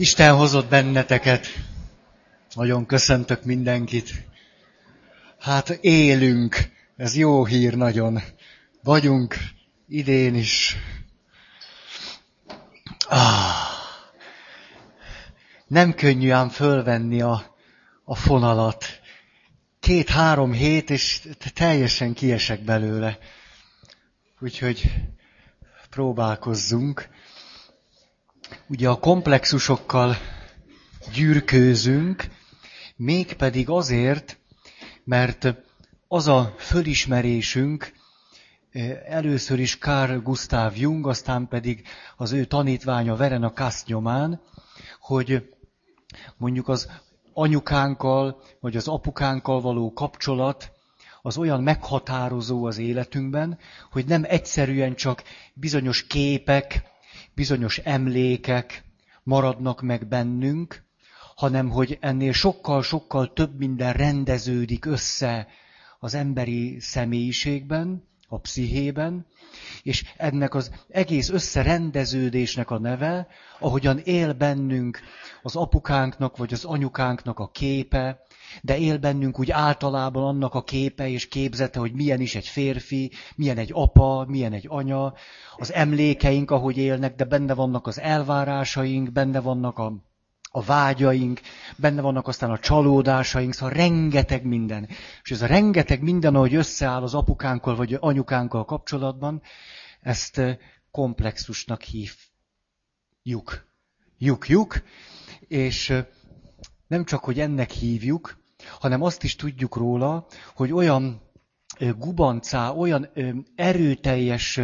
Isten hozott benneteket. Nagyon köszöntök mindenkit. Hát élünk. Ez jó hír nagyon. Vagyunk idén is. Ah, nem könnyű ám fölvenni a, a fonalat. Két-három hét, és teljesen kiesek belőle. Úgyhogy próbálkozzunk ugye a komplexusokkal gyűrkőzünk, mégpedig azért, mert az a fölismerésünk, eh, először is Carl Gustav Jung, aztán pedig az ő tanítványa Verena Kass nyomán, hogy mondjuk az anyukánkkal, vagy az apukánkkal való kapcsolat, az olyan meghatározó az életünkben, hogy nem egyszerűen csak bizonyos képek, bizonyos emlékek maradnak meg bennünk, hanem hogy ennél sokkal-sokkal több minden rendeződik össze az emberi személyiségben, a pszichében, és ennek az egész összerendeződésnek a neve, ahogyan él bennünk az apukánknak vagy az anyukánknak a képe, de él bennünk úgy általában annak a képe és képzete, hogy milyen is egy férfi, milyen egy apa, milyen egy anya, az emlékeink, ahogy élnek, de benne vannak az elvárásaink, benne vannak a, a vágyaink, benne vannak aztán a csalódásaink, szóval rengeteg minden. És ez a rengeteg minden, ahogy összeáll az apukánkkal vagy anyukánkkal kapcsolatban, ezt komplexusnak hívjuk. Juk, juk. És nem csak, hogy ennek hívjuk, hanem azt is tudjuk róla, hogy olyan gubancá, olyan erőteljes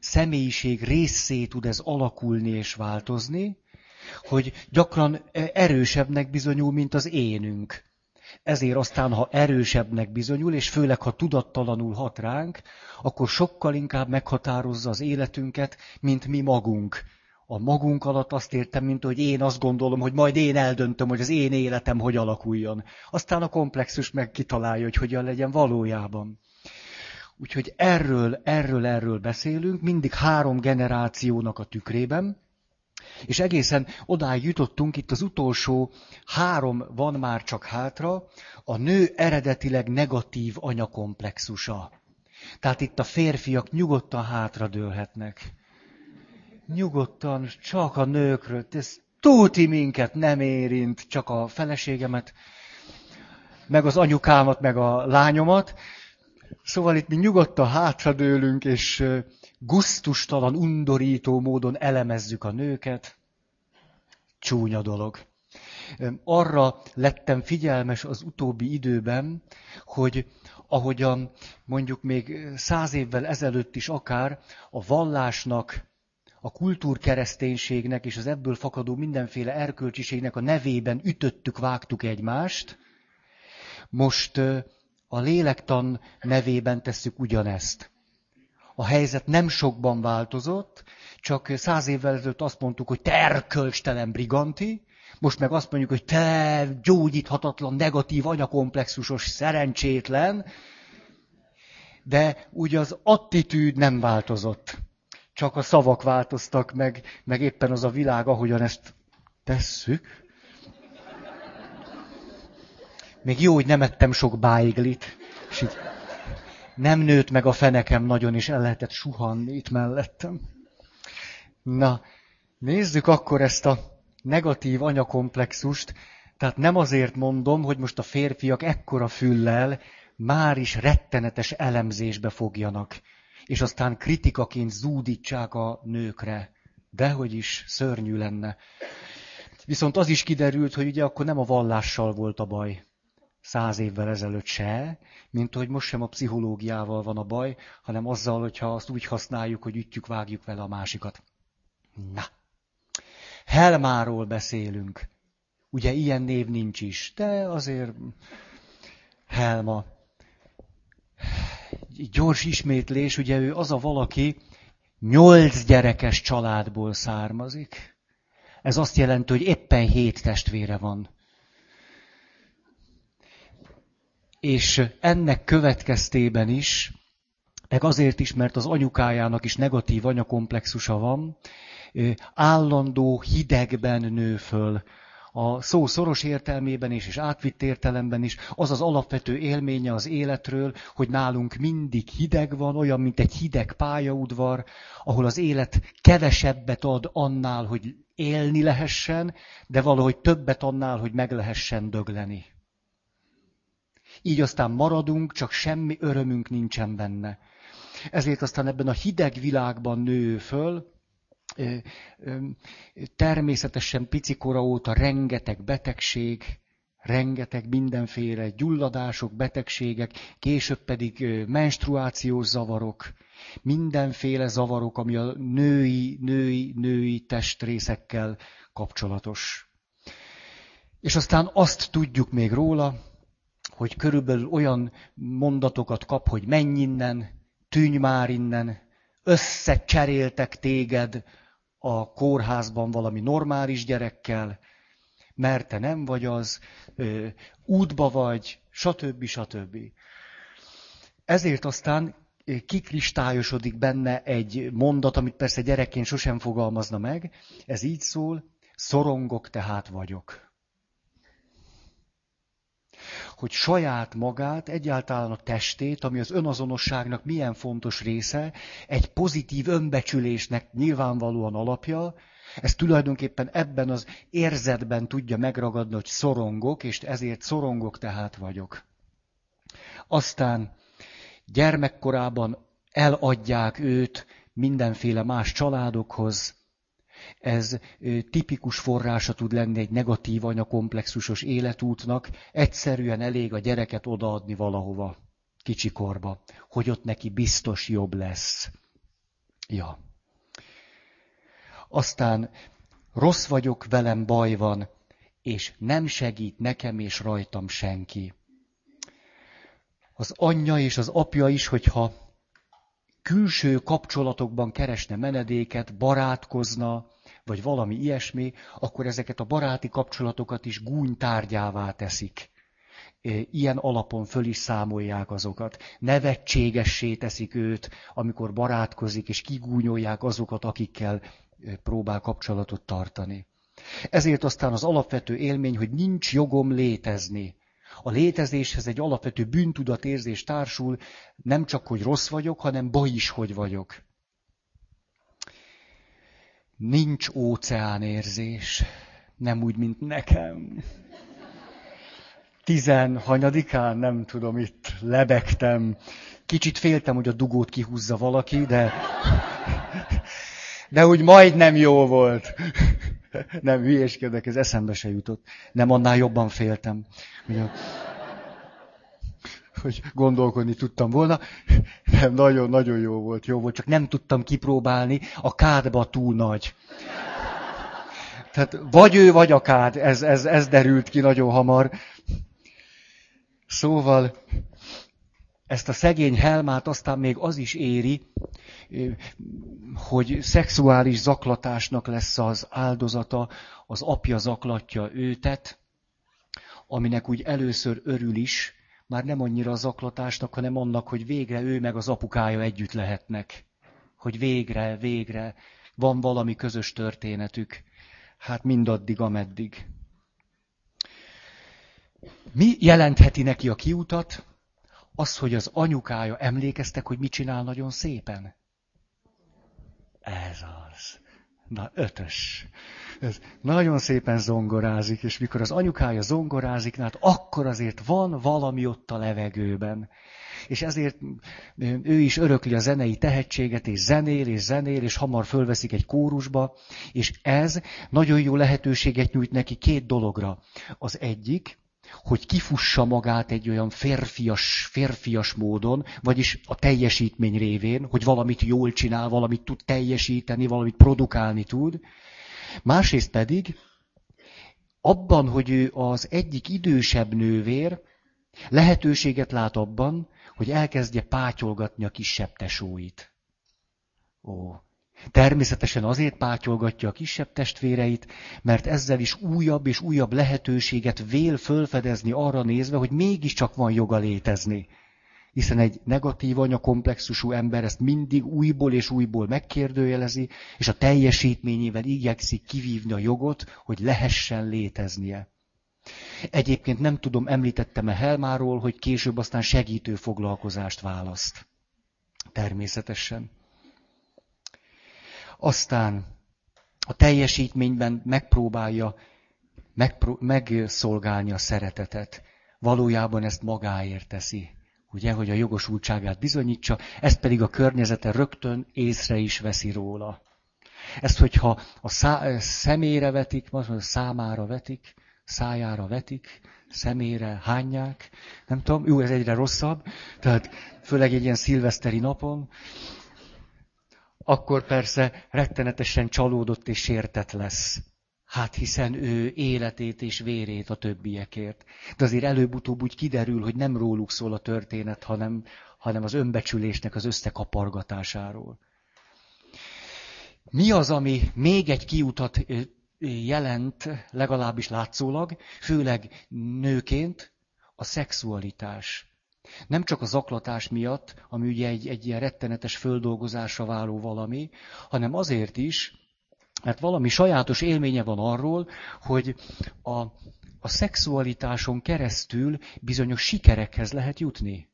személyiség részé tud ez alakulni és változni, hogy gyakran erősebbnek bizonyul, mint az énünk. Ezért aztán, ha erősebbnek bizonyul, és főleg, ha tudattalanul hat ránk, akkor sokkal inkább meghatározza az életünket, mint mi magunk a magunk alatt azt értem, mint hogy én azt gondolom, hogy majd én eldöntöm, hogy az én életem hogy alakuljon. Aztán a komplexus meg kitalálja, hogy hogyan legyen valójában. Úgyhogy erről, erről, erről beszélünk, mindig három generációnak a tükrében, és egészen odáig jutottunk, itt az utolsó három van már csak hátra, a nő eredetileg negatív anyakomplexusa. Tehát itt a férfiak nyugodtan hátradőlhetnek nyugodtan, csak a nőkről, ez túti minket nem érint, csak a feleségemet, meg az anyukámat, meg a lányomat. Szóval itt mi nyugodtan hátradőlünk, és guztustalan, undorító módon elemezzük a nőket. Csúnya dolog. Arra lettem figyelmes az utóbbi időben, hogy ahogyan mondjuk még száz évvel ezelőtt is akár a vallásnak a kultúrkereszténységnek és az ebből fakadó mindenféle erkölcsiségnek a nevében ütöttük, vágtuk egymást, most a lélektan nevében tesszük ugyanezt. A helyzet nem sokban változott, csak száz évvel ezelőtt azt mondtuk, hogy te erkölcstelen briganti, most meg azt mondjuk, hogy te gyógyíthatatlan, negatív, anyakomplexusos, szerencsétlen, de úgy az attitűd nem változott csak a szavak változtak meg, meg éppen az a világ, ahogyan ezt tesszük. Még jó, hogy nem ettem sok báiglit, és így nem nőtt meg a fenekem nagyon, és el lehetett suhanni itt mellettem. Na, nézzük akkor ezt a negatív anyakomplexust. Tehát nem azért mondom, hogy most a férfiak ekkora füllel már is rettenetes elemzésbe fogjanak és aztán kritikaként zúdítsák a nőkre. Dehogy is szörnyű lenne. Viszont az is kiderült, hogy ugye akkor nem a vallással volt a baj. Száz évvel ezelőtt se, mint hogy most sem a pszichológiával van a baj, hanem azzal, hogyha azt úgy használjuk, hogy ütjük, vágjuk vele a másikat. Na. Helmáról beszélünk. Ugye ilyen név nincs is, de azért Helma gyors ismétlés, ugye ő az a valaki, nyolc gyerekes családból származik. Ez azt jelenti, hogy éppen hét testvére van. És ennek következtében is meg azért is, mert az anyukájának is negatív anyakomplexusa van, állandó hidegben nő föl. A szó szoros értelmében is, és átvitt értelemben is, az az alapvető élménye az életről, hogy nálunk mindig hideg van, olyan, mint egy hideg pályaudvar, ahol az élet kevesebbet ad annál, hogy élni lehessen, de valahogy többet annál, hogy meg lehessen dögleni. Így aztán maradunk, csak semmi örömünk nincsen benne. Ezért aztán ebben a hideg világban nő föl, természetesen picikora óta rengeteg betegség, rengeteg mindenféle gyulladások, betegségek, később pedig menstruációs zavarok, mindenféle zavarok, ami a női, női, női testrészekkel kapcsolatos. És aztán azt tudjuk még róla, hogy körülbelül olyan mondatokat kap, hogy menj innen, tűnj már innen, összecseréltek téged a kórházban valami normális gyerekkel, mert te nem vagy az, útba vagy, stb. stb. Ezért aztán kikristályosodik benne egy mondat, amit persze gyerekként sosem fogalmazna meg. Ez így szól, szorongok tehát vagyok. Hogy saját magát, egyáltalán a testét, ami az önazonosságnak milyen fontos része, egy pozitív önbecsülésnek nyilvánvalóan alapja, ez tulajdonképpen ebben az érzetben tudja megragadni, hogy szorongok, és ezért szorongok tehát vagyok. Aztán gyermekkorában eladják őt mindenféle más családokhoz. Ez tipikus forrása tud lenni egy negatív anyakomplexusos életútnak. Egyszerűen elég a gyereket odaadni valahova, kicsikorba, hogy ott neki biztos jobb lesz. Ja. Aztán rossz vagyok, velem baj van, és nem segít nekem és rajtam senki az anyja és az apja is, hogyha külső kapcsolatokban keresne menedéket, barátkozna, vagy valami ilyesmi, akkor ezeket a baráti kapcsolatokat is gúnytárgyává teszik. Ilyen alapon föl is számolják azokat. Nevetségessé teszik őt, amikor barátkozik, és kigúnyolják azokat, akikkel próbál kapcsolatot tartani. Ezért aztán az alapvető élmény, hogy nincs jogom létezni. A létezéshez egy alapvető bűntudatérzés társul, nem csak, hogy rossz vagyok, hanem baj is, hogy vagyok. Nincs óceánérzés, nem úgy, mint nekem. Tizenhanyadikán, nem tudom, itt lebegtem. Kicsit féltem, hogy a dugót kihúzza valaki, de, de úgy majdnem jó volt. Nem, hülyéskedek, ez eszembe se jutott. Nem, annál jobban féltem. Hogy, gondolkodni tudtam volna. Nem, nagyon-nagyon jó volt, jó volt, csak nem tudtam kipróbálni, a kádba túl nagy. Tehát vagy ő, vagy a kád, ez, ez, ez derült ki nagyon hamar. Szóval ezt a szegény Helmát aztán még az is éri, hogy szexuális zaklatásnak lesz az áldozata, az apja zaklatja őtet, aminek úgy először örül is, már nem annyira a zaklatásnak, hanem annak, hogy végre ő meg az apukája együtt lehetnek. Hogy végre, végre van valami közös történetük. Hát mindaddig, ameddig. Mi jelentheti neki a kiutat? Az, hogy az anyukája emlékeztek, hogy mit csinál nagyon szépen. Ez az. Na, ötös. Ez nagyon szépen zongorázik, és mikor az anyukája zongorázik, hát akkor azért van valami ott a levegőben. És ezért ő is örökli a zenei tehetséget, és zenél, és zenél, és hamar fölveszik egy kórusba, és ez nagyon jó lehetőséget nyújt neki két dologra. Az egyik, hogy kifussa magát egy olyan férfias, férfias módon, vagyis a teljesítmény révén, hogy valamit jól csinál, valamit tud teljesíteni, valamit produkálni tud. Másrészt pedig abban, hogy ő az egyik idősebb nővér, lehetőséget lát abban, hogy elkezdje pátyolgatni a kisebb tesóit. Ó, Természetesen azért pátyolgatja a kisebb testvéreit, mert ezzel is újabb és újabb lehetőséget vél fölfedezni arra nézve, hogy mégiscsak van joga létezni. Hiszen egy negatív anyakomplexusú ember ezt mindig újból és újból megkérdőjelezi, és a teljesítményével igyekszik kivívni a jogot, hogy lehessen léteznie. Egyébként nem tudom, említettem-e Helmáról, hogy később aztán segítő foglalkozást választ. Természetesen. Aztán a teljesítményben megpróbálja megpró- megszolgálni a szeretetet. Valójában ezt magáért teszi. Ugye, hogy a jogosultságát bizonyítsa, ezt pedig a környezete rögtön észre is veszi róla. Ezt, hogyha a szá- szemére vetik, számára vetik, szájára vetik, szemére hányják, nem tudom, jó, ez egyre rosszabb, tehát főleg egy ilyen szilveszteri napon, akkor persze rettenetesen csalódott és sértett lesz. Hát hiszen ő életét és vérét a többiekért. De azért előbb-utóbb úgy kiderül, hogy nem róluk szól a történet, hanem, hanem az önbecsülésnek az összekapargatásáról. Mi az, ami még egy kiutat jelent, legalábbis látszólag, főleg nőként, a szexualitás. Nem csak a zaklatás miatt, ami ugye egy, egy ilyen rettenetes földolgozásra váló valami, hanem azért is, mert valami sajátos élménye van arról, hogy a, a szexualitáson keresztül bizonyos sikerekhez lehet jutni.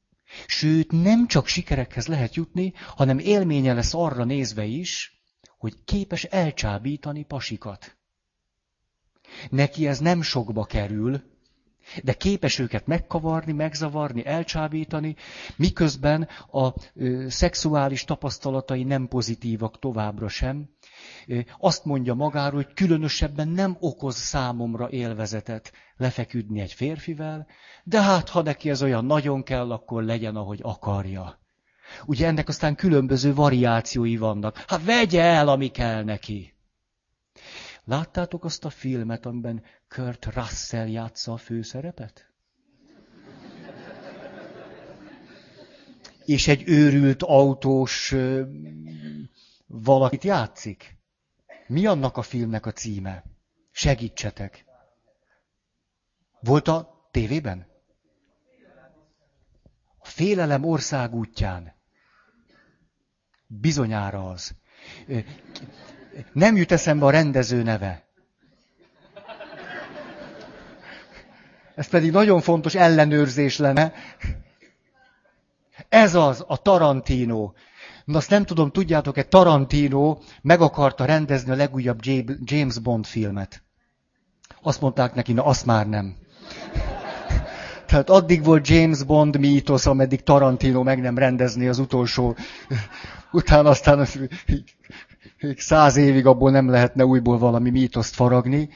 Sőt, nem csak sikerekhez lehet jutni, hanem élménye lesz arra nézve is, hogy képes elcsábítani pasikat. Neki ez nem sokba kerül, de képes őket megkavarni, megzavarni, elcsábítani, miközben a ö, szexuális tapasztalatai nem pozitívak továbbra sem. Ö, azt mondja magáról, hogy különösebben nem okoz számomra élvezetet lefeküdni egy férfivel, de hát ha neki ez olyan nagyon kell, akkor legyen, ahogy akarja. Ugye ennek aztán különböző variációi vannak. Hát vegye el, ami kell neki. Láttátok azt a filmet, amiben Kurt Russell játsza a főszerepet? És egy őrült autós valakit játszik? Mi annak a filmnek a címe? Segítsetek. Volt a tévében? A félelem ország útján. Bizonyára az nem jut eszembe a rendező neve. Ez pedig nagyon fontos ellenőrzés lenne. Ez az, a Tarantino. Na azt nem tudom, tudjátok-e, Tarantino meg akarta rendezni a legújabb James Bond filmet. Azt mondták neki, na azt már nem. Tehát addig volt James Bond mítosz, ameddig Tarantino meg nem rendezni az utolsó. Utána aztán még száz évig abból nem lehetne újból valami mítoszt faragni.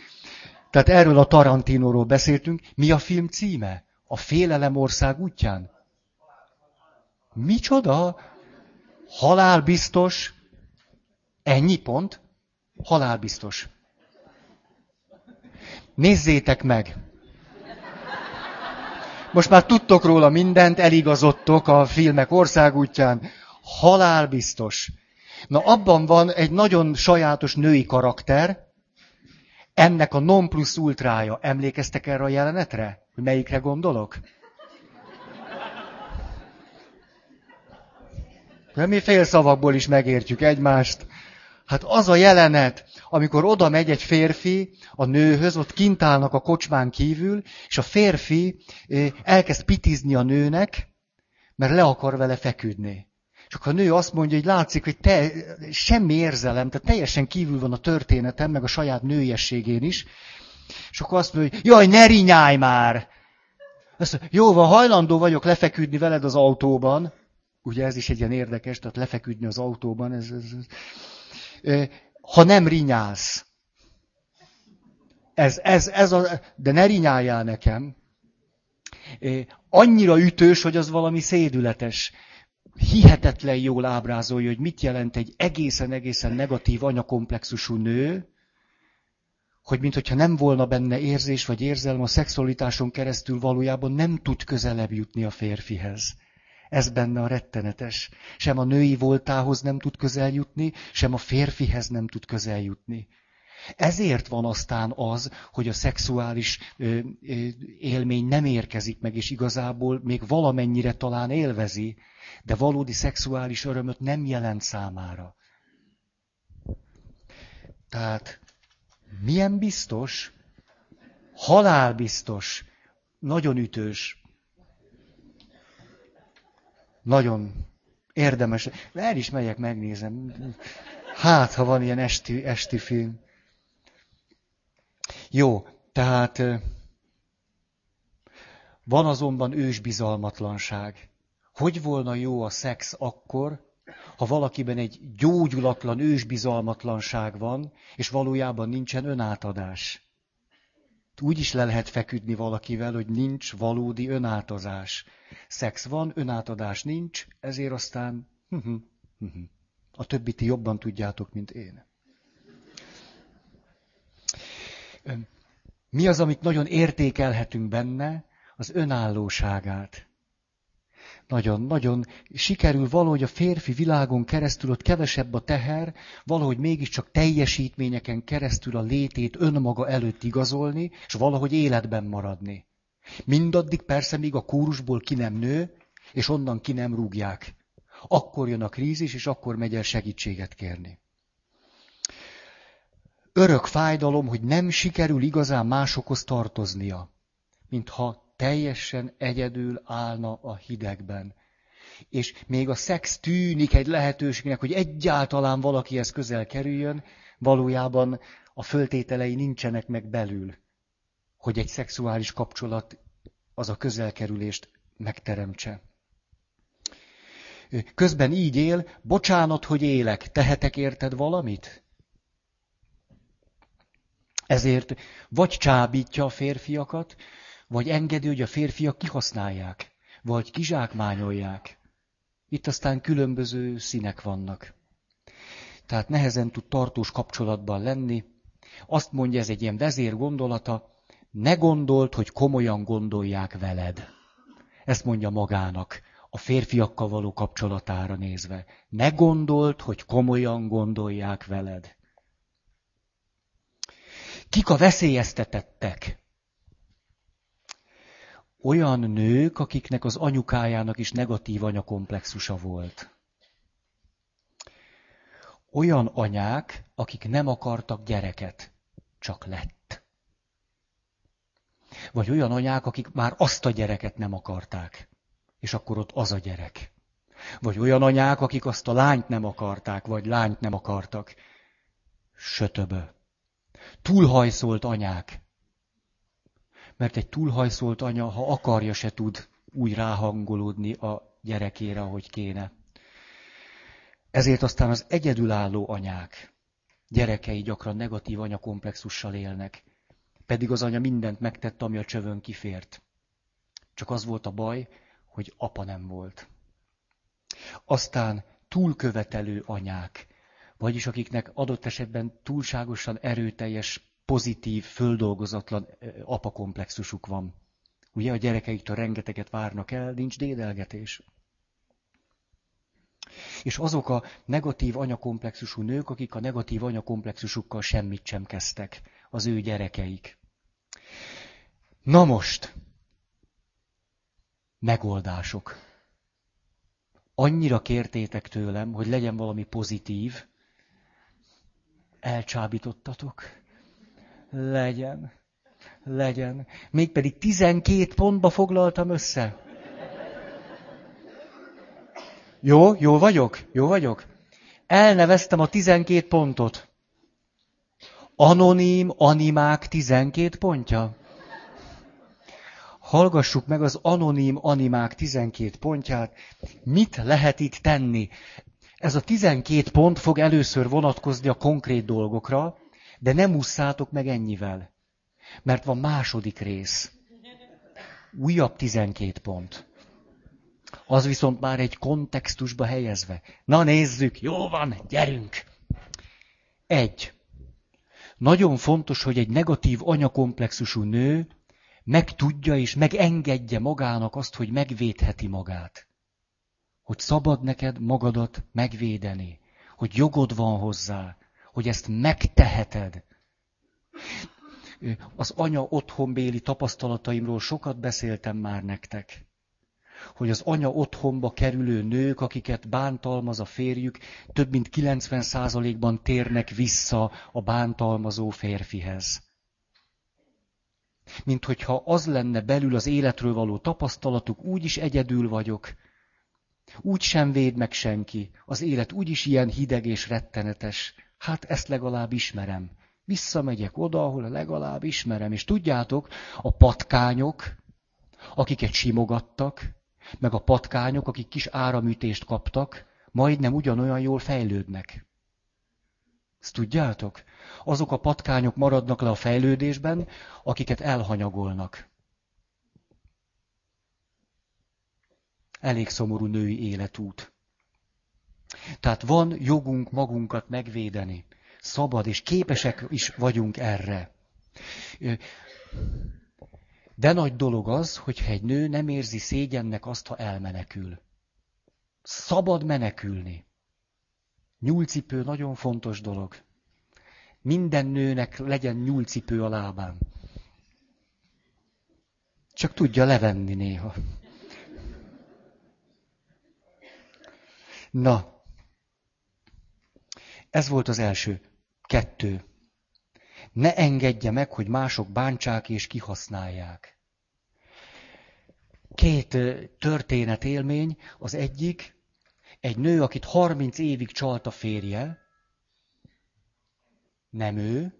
Tehát erről a Tarantinóról beszéltünk. Mi a film címe? A Félelem ország útján? Micsoda? Halálbiztos. Ennyi pont? Halálbiztos. Nézzétek meg! Most már tudtok róla mindent, eligazodtok a filmek országútján. Halálbiztos. Na abban van egy nagyon sajátos női karakter, ennek a non plus ultrája. Emlékeztek erre a jelenetre? Hogy melyikre gondolok? Nem mi félszavakból is megértjük egymást. Hát az a jelenet, amikor oda megy egy férfi a nőhöz, ott kint állnak a kocsmán kívül, és a férfi eh, elkezd pitizni a nőnek, mert le akar vele feküdni. Csak a nő azt mondja, hogy látszik, hogy te semmi érzelem, tehát teljesen kívül van a történetem, meg a saját nőiességén is. És akkor azt mondja, hogy jaj, ne rinyálj már! Azt mondja, jó, van, hajlandó vagyok lefeküdni veled az autóban. Ugye ez is egy ilyen érdekes, tehát lefeküdni az autóban. Ez, ez, ez. Ha nem rinyálsz. Ez, ez, ez a, de ne rinyáljál nekem. Annyira ütős, hogy az valami szédületes hihetetlen jól ábrázolja, hogy mit jelent egy egészen-egészen negatív anyakomplexusú nő, hogy mintha nem volna benne érzés vagy érzelem, a szexualitáson keresztül valójában nem tud közelebb jutni a férfihez. Ez benne a rettenetes. Sem a női voltához nem tud közel jutni, sem a férfihez nem tud közel jutni. Ezért van aztán az, hogy a szexuális ö, ö, élmény nem érkezik meg, és igazából még valamennyire talán élvezi, de valódi szexuális örömöt nem jelent számára. Tehát milyen biztos? Halálbiztos. Nagyon ütős. Nagyon érdemes. El is megyek, megnézem. Hát, ha van ilyen esti, esti film. Jó, tehát van azonban ősbizalmatlanság. Hogy volna jó a szex akkor, ha valakiben egy gyógyulatlan ősbizalmatlanság van, és valójában nincsen önátadás? Úgy is le lehet feküdni valakivel, hogy nincs valódi önátazás. Szex van, önátadás nincs, ezért aztán a többit ti jobban tudjátok, mint én. Mi az, amit nagyon értékelhetünk benne? Az önállóságát. Nagyon, nagyon sikerül valahogy a férfi világon keresztül ott kevesebb a teher, valahogy mégiscsak teljesítményeken keresztül a létét önmaga előtt igazolni, és valahogy életben maradni. Mindaddig persze, míg a kórusból ki nem nő, és onnan ki nem rúgják. Akkor jön a krízis, és akkor megy el segítséget kérni örök fájdalom, hogy nem sikerül igazán másokhoz tartoznia, mintha teljesen egyedül állna a hidegben. És még a szex tűnik egy lehetőségnek, hogy egyáltalán valakihez közel kerüljön, valójában a föltételei nincsenek meg belül, hogy egy szexuális kapcsolat az a közelkerülést megteremtse. Közben így él, bocsánat, hogy élek, tehetek érted valamit? Ezért vagy csábítja a férfiakat, vagy engedi, hogy a férfiak kihasználják, vagy kizsákmányolják. Itt aztán különböző színek vannak. Tehát nehezen tud tartós kapcsolatban lenni. Azt mondja, ez egy ilyen vezér gondolata, ne gondold, hogy komolyan gondolják veled. Ezt mondja magának, a férfiakkal való kapcsolatára nézve. Ne gondold, hogy komolyan gondolják veled. Kik a veszélyeztetettek? Olyan nők, akiknek az anyukájának is negatív anyakomplexusa volt. Olyan anyák, akik nem akartak gyereket, csak lett. Vagy olyan anyák, akik már azt a gyereket nem akarták, és akkor ott az a gyerek. Vagy olyan anyák, akik azt a lányt nem akarták, vagy lányt nem akartak. Sötöbö túlhajszolt anyák. Mert egy túlhajszolt anya, ha akarja, se tud úgy ráhangolódni a gyerekére, ahogy kéne. Ezért aztán az egyedülálló anyák gyerekei gyakran negatív anyakomplexussal élnek. Pedig az anya mindent megtett, ami a csövön kifért. Csak az volt a baj, hogy apa nem volt. Aztán túlkövetelő anyák, vagyis akiknek adott esetben túlságosan erőteljes, pozitív, földolgozatlan apakomplexusuk van. Ugye a gyerekeiktől rengeteget várnak el, nincs dédelgetés. És azok a negatív anyakomplexusú nők, akik a negatív anyakomplexusukkal semmit sem kezdtek, az ő gyerekeik. Na most, megoldások. Annyira kértétek tőlem, hogy legyen valami pozitív, elcsábítottatok. Legyen, legyen. Mégpedig 12 pontba foglaltam össze. Jó, jó vagyok, jó vagyok. Elneveztem a 12 pontot. Anonim animák 12 pontja. Hallgassuk meg az anonim animák 12 pontját. Mit lehet itt tenni? Ez a 12 pont fog először vonatkozni a konkrét dolgokra, de nem ússzátok meg ennyivel. Mert van második rész. Újabb 12 pont. Az viszont már egy kontextusba helyezve. Na nézzük, jó van, gyerünk! Egy. Nagyon fontos, hogy egy negatív anyakomplexusú nő megtudja és megengedje magának azt, hogy megvédheti magát hogy szabad neked magadat megvédeni, hogy jogod van hozzá, hogy ezt megteheted. Az anya otthonbéli tapasztalataimról sokat beszéltem már nektek. Hogy az anya otthonba kerülő nők, akiket bántalmaz a férjük, több mint 90%-ban térnek vissza a bántalmazó férfihez. Mint hogyha az lenne belül az életről való tapasztalatuk, úgy is egyedül vagyok, úgy sem véd meg senki, az élet úgyis ilyen hideg és rettenetes. Hát ezt legalább ismerem. Visszamegyek oda, ahol legalább ismerem. És tudjátok, a patkányok, akiket simogattak, meg a patkányok, akik kis áramütést kaptak, majdnem ugyanolyan jól fejlődnek. Ezt tudjátok? Azok a patkányok maradnak le a fejlődésben, akiket elhanyagolnak. Elég szomorú női életút. Tehát van jogunk magunkat megvédeni. Szabad, és képesek is vagyunk erre. De nagy dolog az, hogyha egy nő nem érzi szégyennek azt, ha elmenekül. Szabad menekülni. Nyúlcipő nagyon fontos dolog. Minden nőnek legyen nyúlcipő a lábán. Csak tudja levenni néha. Na, ez volt az első. Kettő. Ne engedje meg, hogy mások bántsák és kihasználják. Két történet élmény. Az egyik, egy nő, akit 30 évig csalt a férje, nem ő,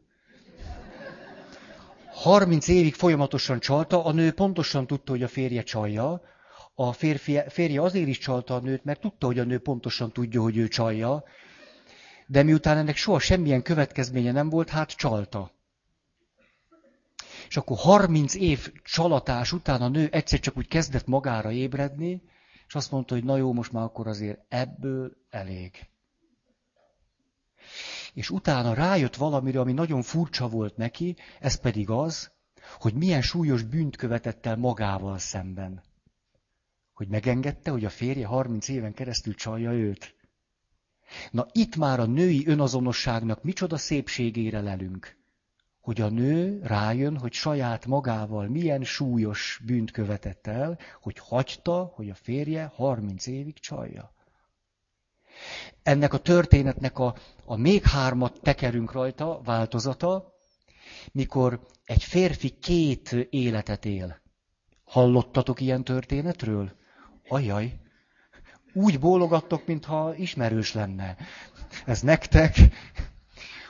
30 évig folyamatosan csalta, a nő pontosan tudta, hogy a férje csalja, a férfi, férje azért is csalta a nőt, mert tudta, hogy a nő pontosan tudja, hogy ő csalja, de miután ennek soha semmilyen következménye nem volt, hát csalta. És akkor 30 év csalatás után a nő egyszer csak úgy kezdett magára ébredni, és azt mondta, hogy na jó, most már akkor azért ebből elég. És utána rájött valamire, ami nagyon furcsa volt neki, ez pedig az, hogy milyen súlyos bűnt követett el magával szemben hogy megengedte, hogy a férje 30 éven keresztül csalja őt. Na itt már a női önazonosságnak micsoda szépségére lelünk, hogy a nő rájön, hogy saját magával milyen súlyos bűnt követett el, hogy hagyta, hogy a férje 30 évig csalja. Ennek a történetnek a, a még hármat tekerünk rajta változata, mikor egy férfi két életet él. Hallottatok ilyen történetről? Ajaj, úgy bólogattok, mintha ismerős lenne. Ez nektek.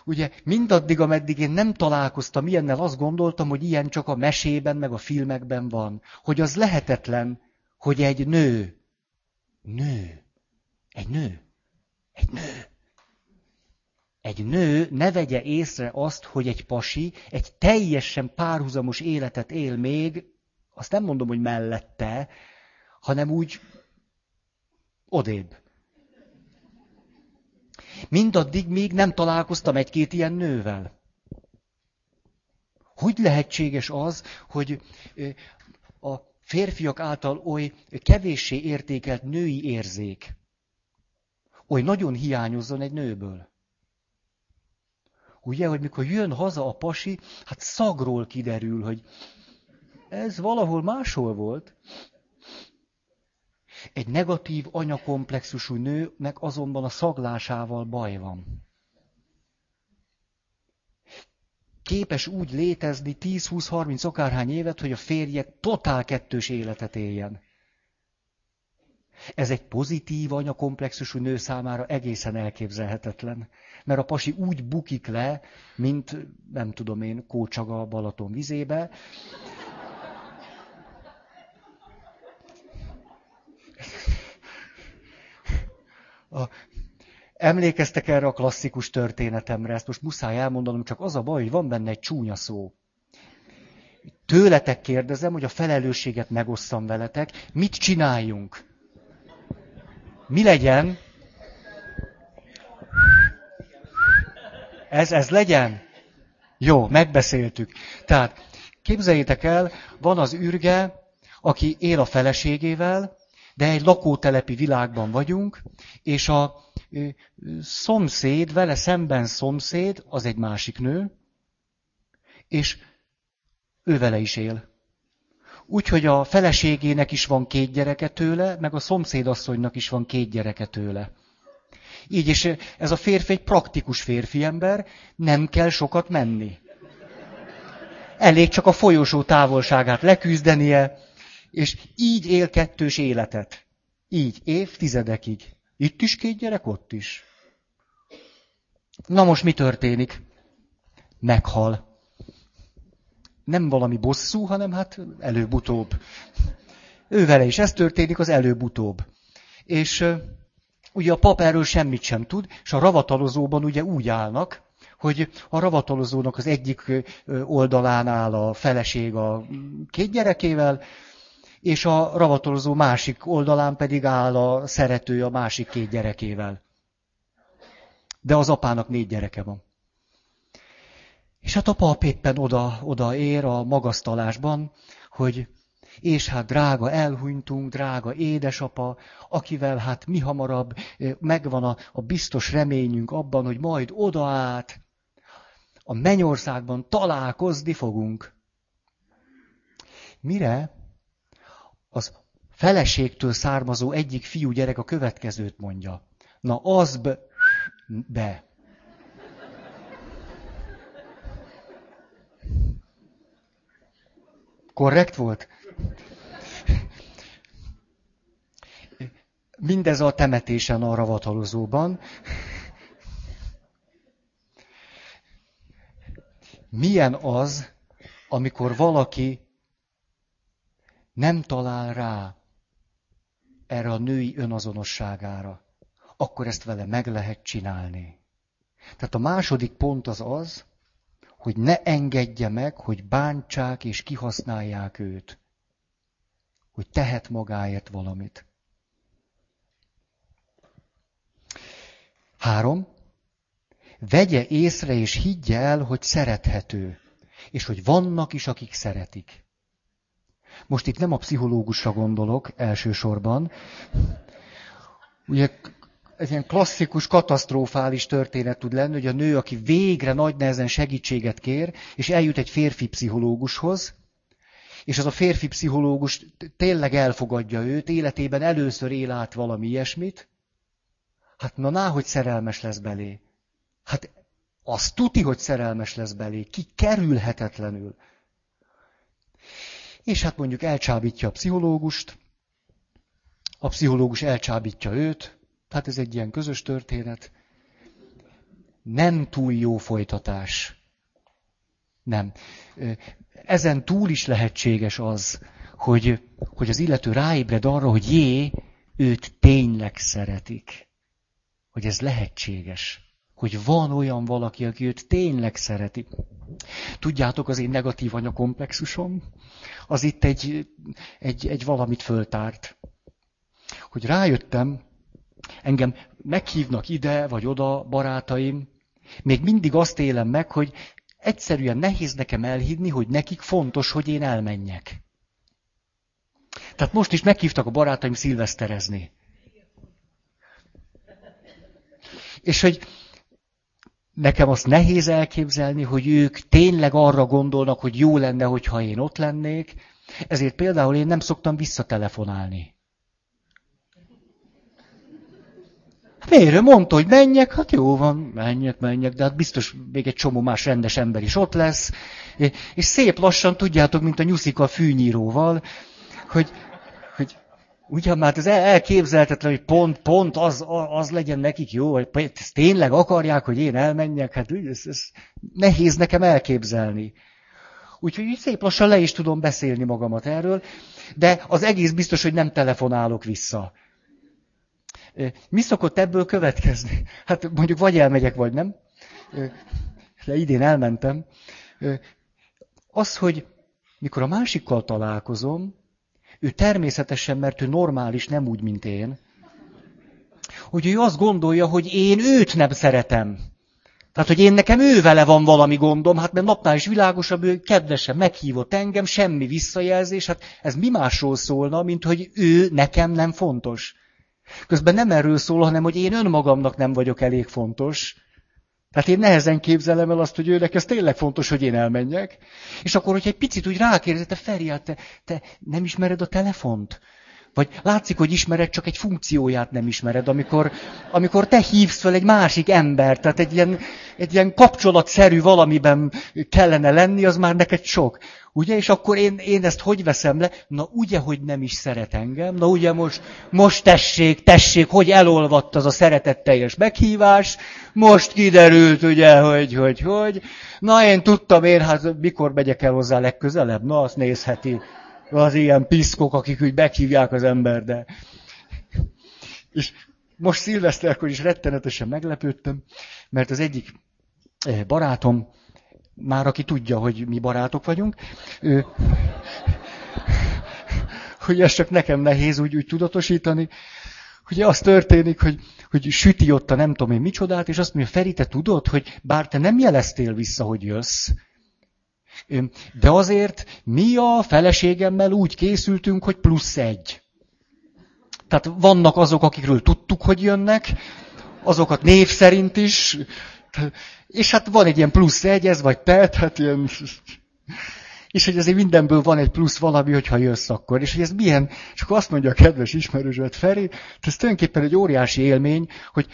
Ugye mindaddig, ameddig én nem találkoztam ilyennel, azt gondoltam, hogy ilyen csak a mesében, meg a filmekben van. Hogy az lehetetlen, hogy egy nő, nő, egy nő, egy nő, egy nő ne vegye észre azt, hogy egy pasi egy teljesen párhuzamos életet él még, azt nem mondom, hogy mellette, hanem úgy odébb. Mindaddig még nem találkoztam egy-két ilyen nővel. Hogy lehetséges az, hogy a férfiak által oly kevéssé értékelt női érzék, oly nagyon hiányozzon egy nőből? Ugye, hogy mikor jön haza a pasi, hát szagról kiderül, hogy ez valahol máshol volt. Egy negatív anyakomplexusú nőnek azonban a szaglásával baj van. Képes úgy létezni 10-20-30 akárhány évet, hogy a férje totál kettős életet éljen. Ez egy pozitív anyakomplexusú nő számára egészen elképzelhetetlen. Mert a pasi úgy bukik le, mint, nem tudom én, kócsaga Balaton vizébe, A, emlékeztek erre a klasszikus történetemre, ezt most muszáj elmondanom, csak az a baj, hogy van benne egy csúnya szó. Tőletek kérdezem, hogy a felelősséget megosszam veletek, mit csináljunk? Mi legyen? Ez, ez legyen? Jó, megbeszéltük. Tehát képzeljétek el, van az űrge, aki él a feleségével, de egy lakótelepi világban vagyunk, és a szomszéd, vele szemben szomszéd, az egy másik nő, és ő vele is él. Úgyhogy a feleségének is van két gyereke tőle, meg a szomszédasszonynak is van két gyereke tőle. Így is ez a férfi egy praktikus férfi ember, nem kell sokat menni. Elég csak a folyosó távolságát leküzdenie, és így él kettős életet. Így, évtizedekig. Itt is két gyerek, ott is. Na most mi történik? Meghal. Nem valami bosszú, hanem hát előbb-utóbb. Ővele is ez történik, az előbb-utóbb. És ugye a pap erről semmit sem tud, és a ravatalozóban ugye úgy állnak, hogy a ravatalozónak az egyik oldalán áll a feleség a két gyerekével, és a ravatalozó másik oldalán pedig áll a szerető a másik két gyerekével. De az apának négy gyereke van. És hát a pap éppen oda, oda ér a magasztalásban, hogy és hát drága elhunytunk, drága édesapa, akivel hát mi hamarabb megvan a, a biztos reményünk abban, hogy majd oda át, a mennyországban találkozni fogunk. Mire az feleségtől származó egyik fiú gyerek a következőt mondja. Na az be, be. Korrekt volt? Mindez a temetésen a ravatalozóban. Milyen az, amikor valaki nem talál rá erre a női önazonosságára, akkor ezt vele meg lehet csinálni. Tehát a második pont az az, hogy ne engedje meg, hogy bántsák és kihasználják őt. Hogy tehet magáért valamit. Három. Vegye észre és higgye el, hogy szerethető, és hogy vannak is, akik szeretik. Most itt nem a pszichológusra gondolok elsősorban. Ugye ez ilyen klasszikus, katasztrofális történet tud lenni, hogy a nő, aki végre nagy nehezen segítséget kér, és eljut egy férfi pszichológushoz, és az a férfi pszichológus tényleg elfogadja őt, életében először él át valami ilyesmit, hát na, ná, hogy szerelmes lesz belé. Hát az tuti, hogy szerelmes lesz belé, ki kerülhetetlenül. És hát mondjuk elcsábítja a pszichológust, a pszichológus elcsábítja őt, hát ez egy ilyen közös történet. Nem túl jó folytatás. Nem. Ezen túl is lehetséges az, hogy, hogy az illető ráébred arra, hogy jé, őt tényleg szeretik. Hogy ez lehetséges. Hogy van olyan valaki, aki őt tényleg szereti. Tudjátok, az én negatív anyakomplexusom, az itt egy, egy, egy valamit föltárt. Hogy rájöttem, engem meghívnak ide vagy oda barátaim, még mindig azt élem meg, hogy egyszerűen nehéz nekem elhívni, hogy nekik fontos, hogy én elmenjek. Tehát most is meghívtak a barátaim szilveszterezni. És hogy nekem azt nehéz elképzelni, hogy ők tényleg arra gondolnak, hogy jó lenne, hogyha én ott lennék, ezért például én nem szoktam visszatelefonálni. Miért? Mondta, hogy menjek, hát jó van, menjek, menjek, de hát biztos még egy csomó más rendes ember is ott lesz. És szép lassan, tudjátok, mint a nyuszika fűnyíróval, hogy, ugyan már ez elképzelhetetlen, hogy pont, pont az, az legyen nekik jó, hogy ezt tényleg akarják, hogy én elmenjek, hát ez, ez nehéz nekem elképzelni. Úgyhogy szép lassan le is tudom beszélni magamat erről, de az egész biztos, hogy nem telefonálok vissza. Mi szokott ebből következni? Hát mondjuk vagy elmegyek, vagy nem. De idén elmentem. Az, hogy mikor a másikkal találkozom, ő természetesen, mert ő normális, nem úgy, mint én, hogy ő azt gondolja, hogy én őt nem szeretem. Tehát, hogy én nekem ő vele van valami gondom, hát mert napnál is világosabb, ő kedvesen meghívott engem, semmi visszajelzés, hát ez mi másról szólna, mint hogy ő nekem nem fontos. Közben nem erről szól, hanem hogy én önmagamnak nem vagyok elég fontos. Tehát én nehezen képzelem el azt, hogy őnek ez tényleg fontos, hogy én elmenjek. És akkor, hogyha egy picit úgy rákérdezett, te Feri, hát te, te nem ismered a telefont? Vagy látszik, hogy ismered, csak egy funkcióját nem ismered, amikor, amikor te hívsz fel egy másik embert, tehát egy ilyen, egy ilyen kapcsolatszerű valamiben kellene lenni, az már neked sok. Ugye? És akkor én, én ezt hogy veszem le? Na ugye, hogy nem is szeret engem? Na ugye most, most tessék, tessék, hogy elolvadt az a szeretetteljes meghívás, most kiderült, ugye, hogy, hogy, hogy. Na én tudtam én, hát mikor megyek el hozzá legközelebb? Na azt nézheti az ilyen piszkok, akik úgy meghívják az ember, de... És most szilveszterkor is rettenetesen meglepődtem, mert az egyik eh, barátom, már aki tudja, hogy mi barátok vagyunk, ő, hogy ez csak nekem nehéz úgy, úgy tudatosítani, hogy az történik, hogy, hogy süti ott a nem tudom én micsodát, és azt mondja, Feri, te tudod, hogy bár te nem jeleztél vissza, hogy jössz, de azért mi a feleségemmel úgy készültünk, hogy plusz egy. Tehát vannak azok, akikről tudtuk, hogy jönnek, azokat név szerint is, és hát van egy ilyen plusz egy, ez vagy te, tehát ilyen... És hogy azért mindenből van egy plusz valami, hogyha jössz akkor. És hogy ez milyen, akkor azt mondja a kedves ismerősöd Feri, ez tulajdonképpen egy óriási élmény, hogy,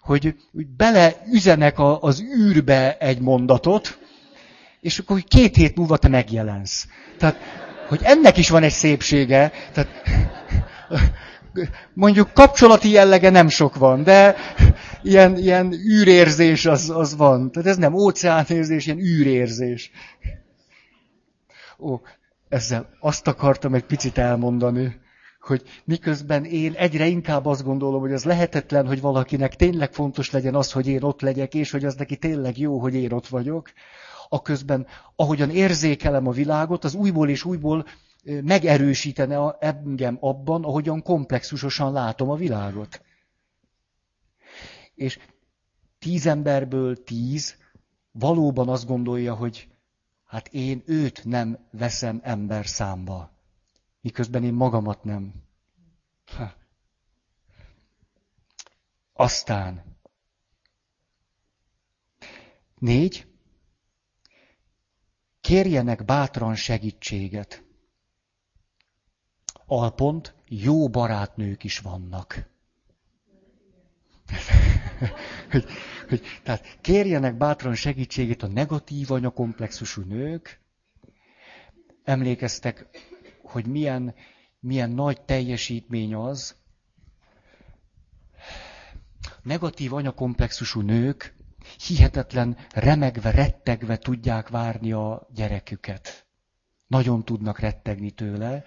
hogy, hogy beleüzenek a, az űrbe egy mondatot, és akkor két hét múlva te megjelensz. Tehát, hogy ennek is van egy szépsége, tehát mondjuk kapcsolati jellege nem sok van, de ilyen, ilyen űrérzés az, az van. Tehát ez nem óceánérzés, ilyen űrérzés. Ó, ezzel azt akartam egy picit elmondani, hogy miközben én egyre inkább azt gondolom, hogy az lehetetlen, hogy valakinek tényleg fontos legyen az, hogy én ott legyek, és hogy az neki tényleg jó, hogy én ott vagyok, a közben, ahogyan érzékelem a világot, az újból és újból megerősítene engem abban, ahogyan komplexusosan látom a világot. És tíz emberből tíz valóban azt gondolja, hogy hát én őt nem veszem ember számba, miközben én magamat nem. Ha. Aztán négy, kérjenek bátran segítséget. Alpont, jó barátnők is vannak. hogy, hogy, tehát kérjenek bátran segítséget a negatív anyakomplexusú nők. Emlékeztek, hogy milyen, milyen nagy teljesítmény az. Negatív anyakomplexusú nők hihetetlen remegve, rettegve tudják várni a gyereküket. Nagyon tudnak rettegni tőle,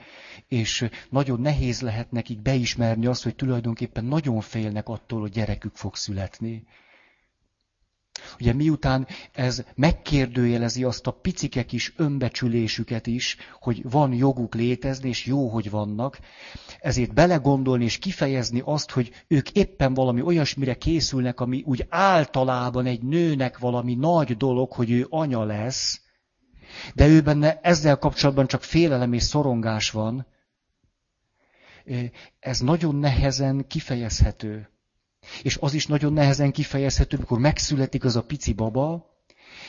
és nagyon nehéz lehet nekik beismerni azt, hogy tulajdonképpen nagyon félnek attól, hogy gyerekük fog születni. Ugye miután ez megkérdőjelezi azt a picike kis önbecsülésüket is, hogy van joguk létezni, és jó, hogy vannak, ezért belegondolni és kifejezni azt, hogy ők éppen valami olyasmire készülnek, ami úgy általában egy nőnek valami nagy dolog, hogy ő anya lesz, de ő benne ezzel kapcsolatban csak félelem és szorongás van, ez nagyon nehezen kifejezhető. És az is nagyon nehezen kifejezhető, amikor megszületik az a pici baba,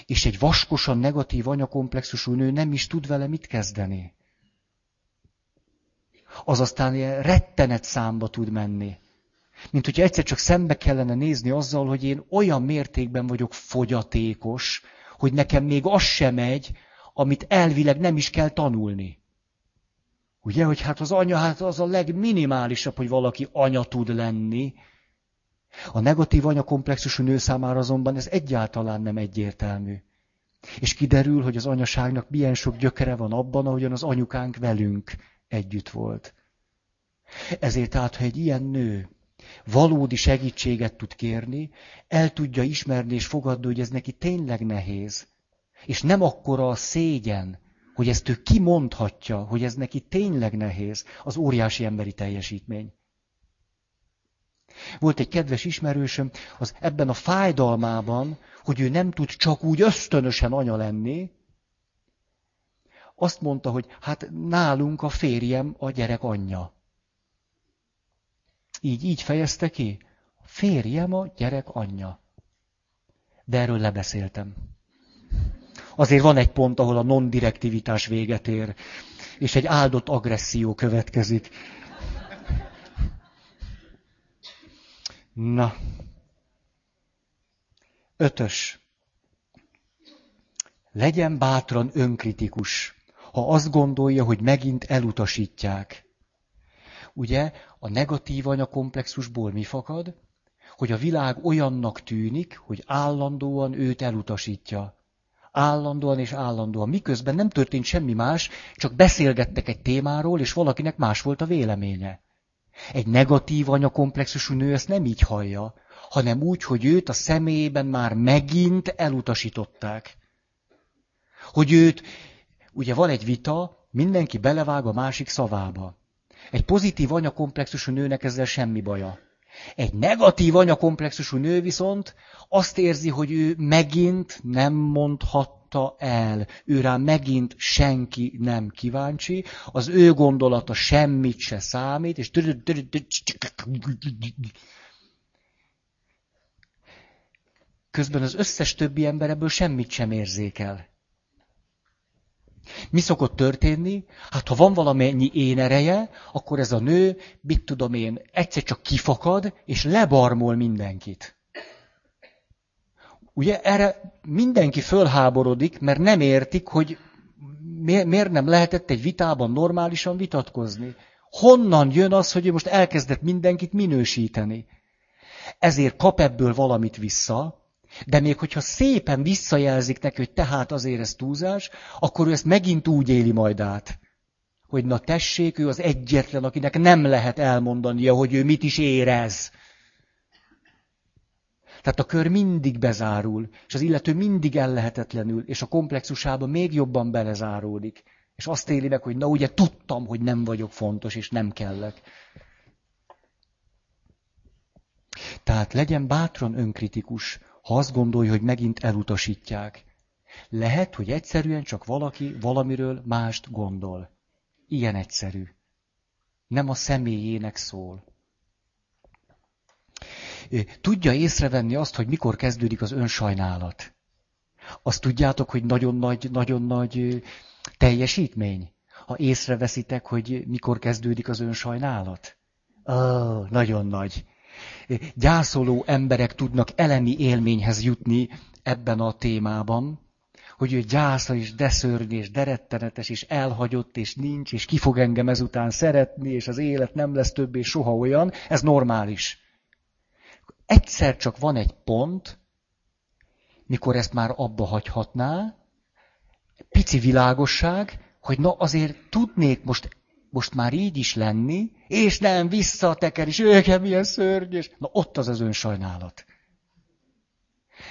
és egy vaskosan negatív anyakomplexusú nő nem is tud vele mit kezdeni. Az aztán ilyen rettenet számba tud menni. Mint hogyha egyszer csak szembe kellene nézni azzal, hogy én olyan mértékben vagyok fogyatékos, hogy nekem még az sem megy, amit elvileg nem is kell tanulni. Ugye, hogy hát az anya, hát az a legminimálisabb, hogy valaki anya tud lenni, a negatív anyakomplexusú nő számára azonban ez egyáltalán nem egyértelmű. És kiderül, hogy az anyaságnak milyen sok gyökere van abban, ahogyan az anyukánk velünk együtt volt. Ezért tehát, ha egy ilyen nő valódi segítséget tud kérni, el tudja ismerni és fogadni, hogy ez neki tényleg nehéz. És nem akkora a szégyen, hogy ezt ő kimondhatja, hogy ez neki tényleg nehéz, az óriási emberi teljesítmény. Volt egy kedves ismerősöm, az ebben a fájdalmában, hogy ő nem tud csak úgy ösztönösen anya lenni, azt mondta, hogy hát nálunk a férjem a gyerek anyja. Így, így fejezte ki. Férjem a gyerek anyja. De erről lebeszéltem. Azért van egy pont, ahol a non-direktivitás véget ér, és egy áldott agresszió következik. Na. Ötös. Legyen bátran önkritikus, ha azt gondolja, hogy megint elutasítják. Ugye a negatív anyakomplexusból mi fakad? Hogy a világ olyannak tűnik, hogy állandóan őt elutasítja. Állandóan és állandóan. Miközben nem történt semmi más, csak beszélgettek egy témáról, és valakinek más volt a véleménye. Egy negatív anyakomplexusú nő ezt nem így hallja, hanem úgy, hogy őt a személyében már megint elutasították. Hogy őt, ugye van egy vita, mindenki belevág a másik szavába. Egy pozitív anyakomplexusú nőnek ezzel semmi baja. Egy negatív anyakomplexusú nő viszont azt érzi, hogy ő megint nem mondhatta el. Ő rá megint senki nem kíváncsi, az ő gondolata semmit se számít, és közben az összes többi ember ebből semmit sem érzékel. Mi szokott történni? Hát ha van valamennyi én ereje, akkor ez a nő, mit tudom én, egyszer csak kifakad, és lebarmol mindenkit. Ugye erre mindenki fölháborodik, mert nem értik, hogy miért nem lehetett egy vitában normálisan vitatkozni. Honnan jön az, hogy most elkezdett mindenkit minősíteni? Ezért kap ebből valamit vissza, de még hogyha szépen visszajelzik neki, hogy tehát azért ez túlzás, akkor ő ezt megint úgy éli majd át, hogy na tessék, ő az egyetlen, akinek nem lehet elmondania, hogy ő mit is érez. Tehát a kör mindig bezárul, és az illető mindig ellehetetlenül, és a komplexusába még jobban belezáródik. És azt éli meg, hogy na ugye tudtam, hogy nem vagyok fontos, és nem kellek. Tehát legyen bátran önkritikus, ha azt gondolja, hogy megint elutasítják. Lehet, hogy egyszerűen csak valaki valamiről mást gondol. Ilyen egyszerű. Nem a személyének szól. Tudja észrevenni azt, hogy mikor kezdődik az önsajnálat. Azt tudjátok, hogy nagyon nagy, nagyon nagy teljesítmény? Ha észreveszitek, hogy mikor kezdődik az önsajnálat? Oh, nagyon nagy gyászoló emberek tudnak elemi élményhez jutni ebben a témában, hogy ő gyászol, és de szörny, és de rettenetes, és elhagyott, és nincs, és ki fog engem ezután szeretni, és az élet nem lesz többé soha olyan, ez normális. Egyszer csak van egy pont, mikor ezt már abba hagyhatná, pici világosság, hogy na azért tudnék most most már így is lenni, és nem visszateker, és ők milyen szörnyes. Na ott az az önsajnálat.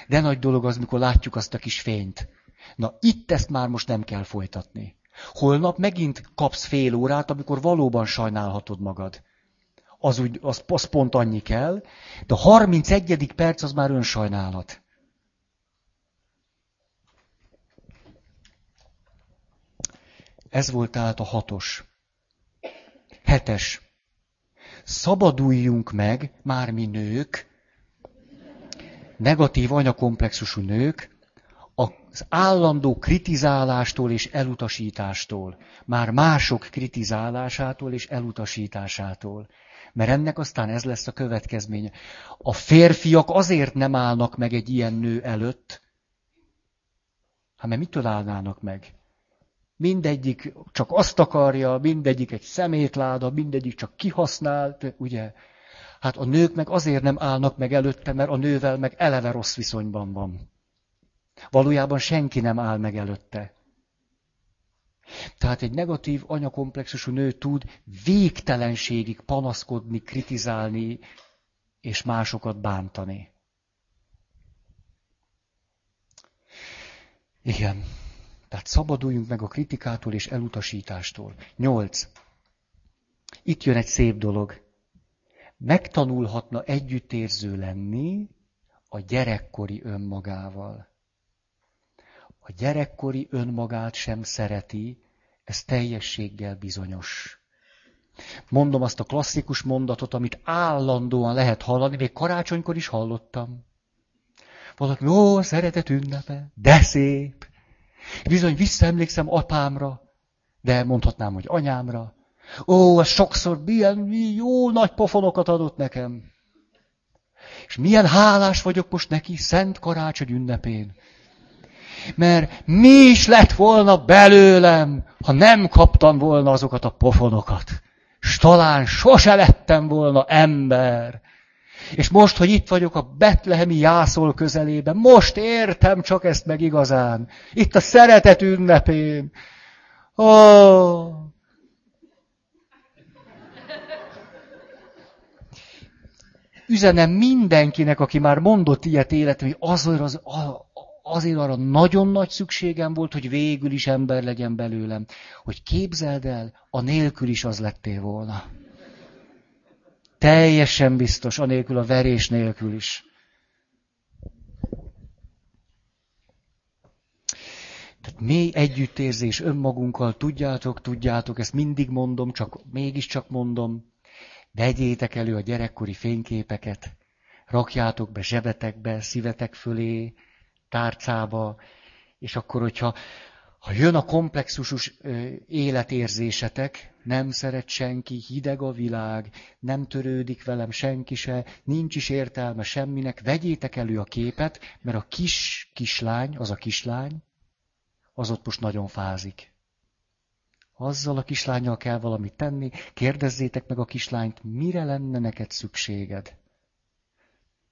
De nagy dolog az, mikor látjuk azt a kis fényt. Na itt ezt már most nem kell folytatni. Holnap megint kapsz fél órát, amikor valóban sajnálhatod magad. Az, úgy, az, az pont annyi kell, de a 31. perc az már önsajnálat. Ez volt tehát a hatos. Hetes. Szabaduljunk meg, már mi nők, negatív anyakomplexusú nők, az állandó kritizálástól és elutasítástól, már mások kritizálásától és elutasításától. Mert ennek aztán ez lesz a következménye. A férfiak azért nem állnak meg egy ilyen nő előtt, hát mert mitől állnának meg? mindegyik csak azt akarja, mindegyik egy szemétláda, mindegyik csak kihasznált, ugye? Hát a nők meg azért nem állnak meg előtte, mert a nővel meg eleve rossz viszonyban van. Valójában senki nem áll meg előtte. Tehát egy negatív anyakomplexusú nő tud végtelenségig panaszkodni, kritizálni és másokat bántani. Igen. Tehát szabaduljunk meg a kritikától és elutasítástól. Nyolc. Itt jön egy szép dolog. Megtanulhatna együttérző lenni a gyerekkori önmagával. A gyerekkori önmagát sem szereti, ez teljességgel bizonyos. Mondom azt a klasszikus mondatot, amit állandóan lehet hallani, még karácsonykor is hallottam. Valaki, ó, szeretet ünnepe, de szép. Bizony visszaemlékszem apámra, de mondhatnám, hogy anyámra. Ó, az sokszor milyen jó nagy pofonokat adott nekem. És milyen hálás vagyok most neki Szent Karácsony ünnepén. Mert mi is lett volna belőlem, ha nem kaptam volna azokat a pofonokat. S talán sose lettem volna ember. És most, hogy itt vagyok a betlehemi jászol közelében, most értem csak ezt meg igazán. Itt a szeretet ünnepén. Ó, oh, üzenem mindenkinek, aki már mondott ilyet életem, hogy azért, az, azért arra nagyon nagy szükségem volt, hogy végül is ember legyen belőlem. Hogy képzeld el, a nélkül is az lettél volna. Teljesen biztos, anélkül a verés nélkül is. Tehát mély együttérzés önmagunkkal, tudjátok, tudjátok, ezt mindig mondom, csak mégiscsak mondom, Vegyétek elő a gyerekkori fényképeket, rakjátok be zsebetekbe, szívetek fölé, tárcába, és akkor, hogyha ha jön a komplexusos életérzésetek, nem szeret senki, hideg a világ, nem törődik velem senki se, nincs is értelme semminek, vegyétek elő a képet, mert a kis kislány, az a kislány, az ott most nagyon fázik. Azzal a kislányjal kell valamit tenni, kérdezzétek meg a kislányt, mire lenne neked szükséged.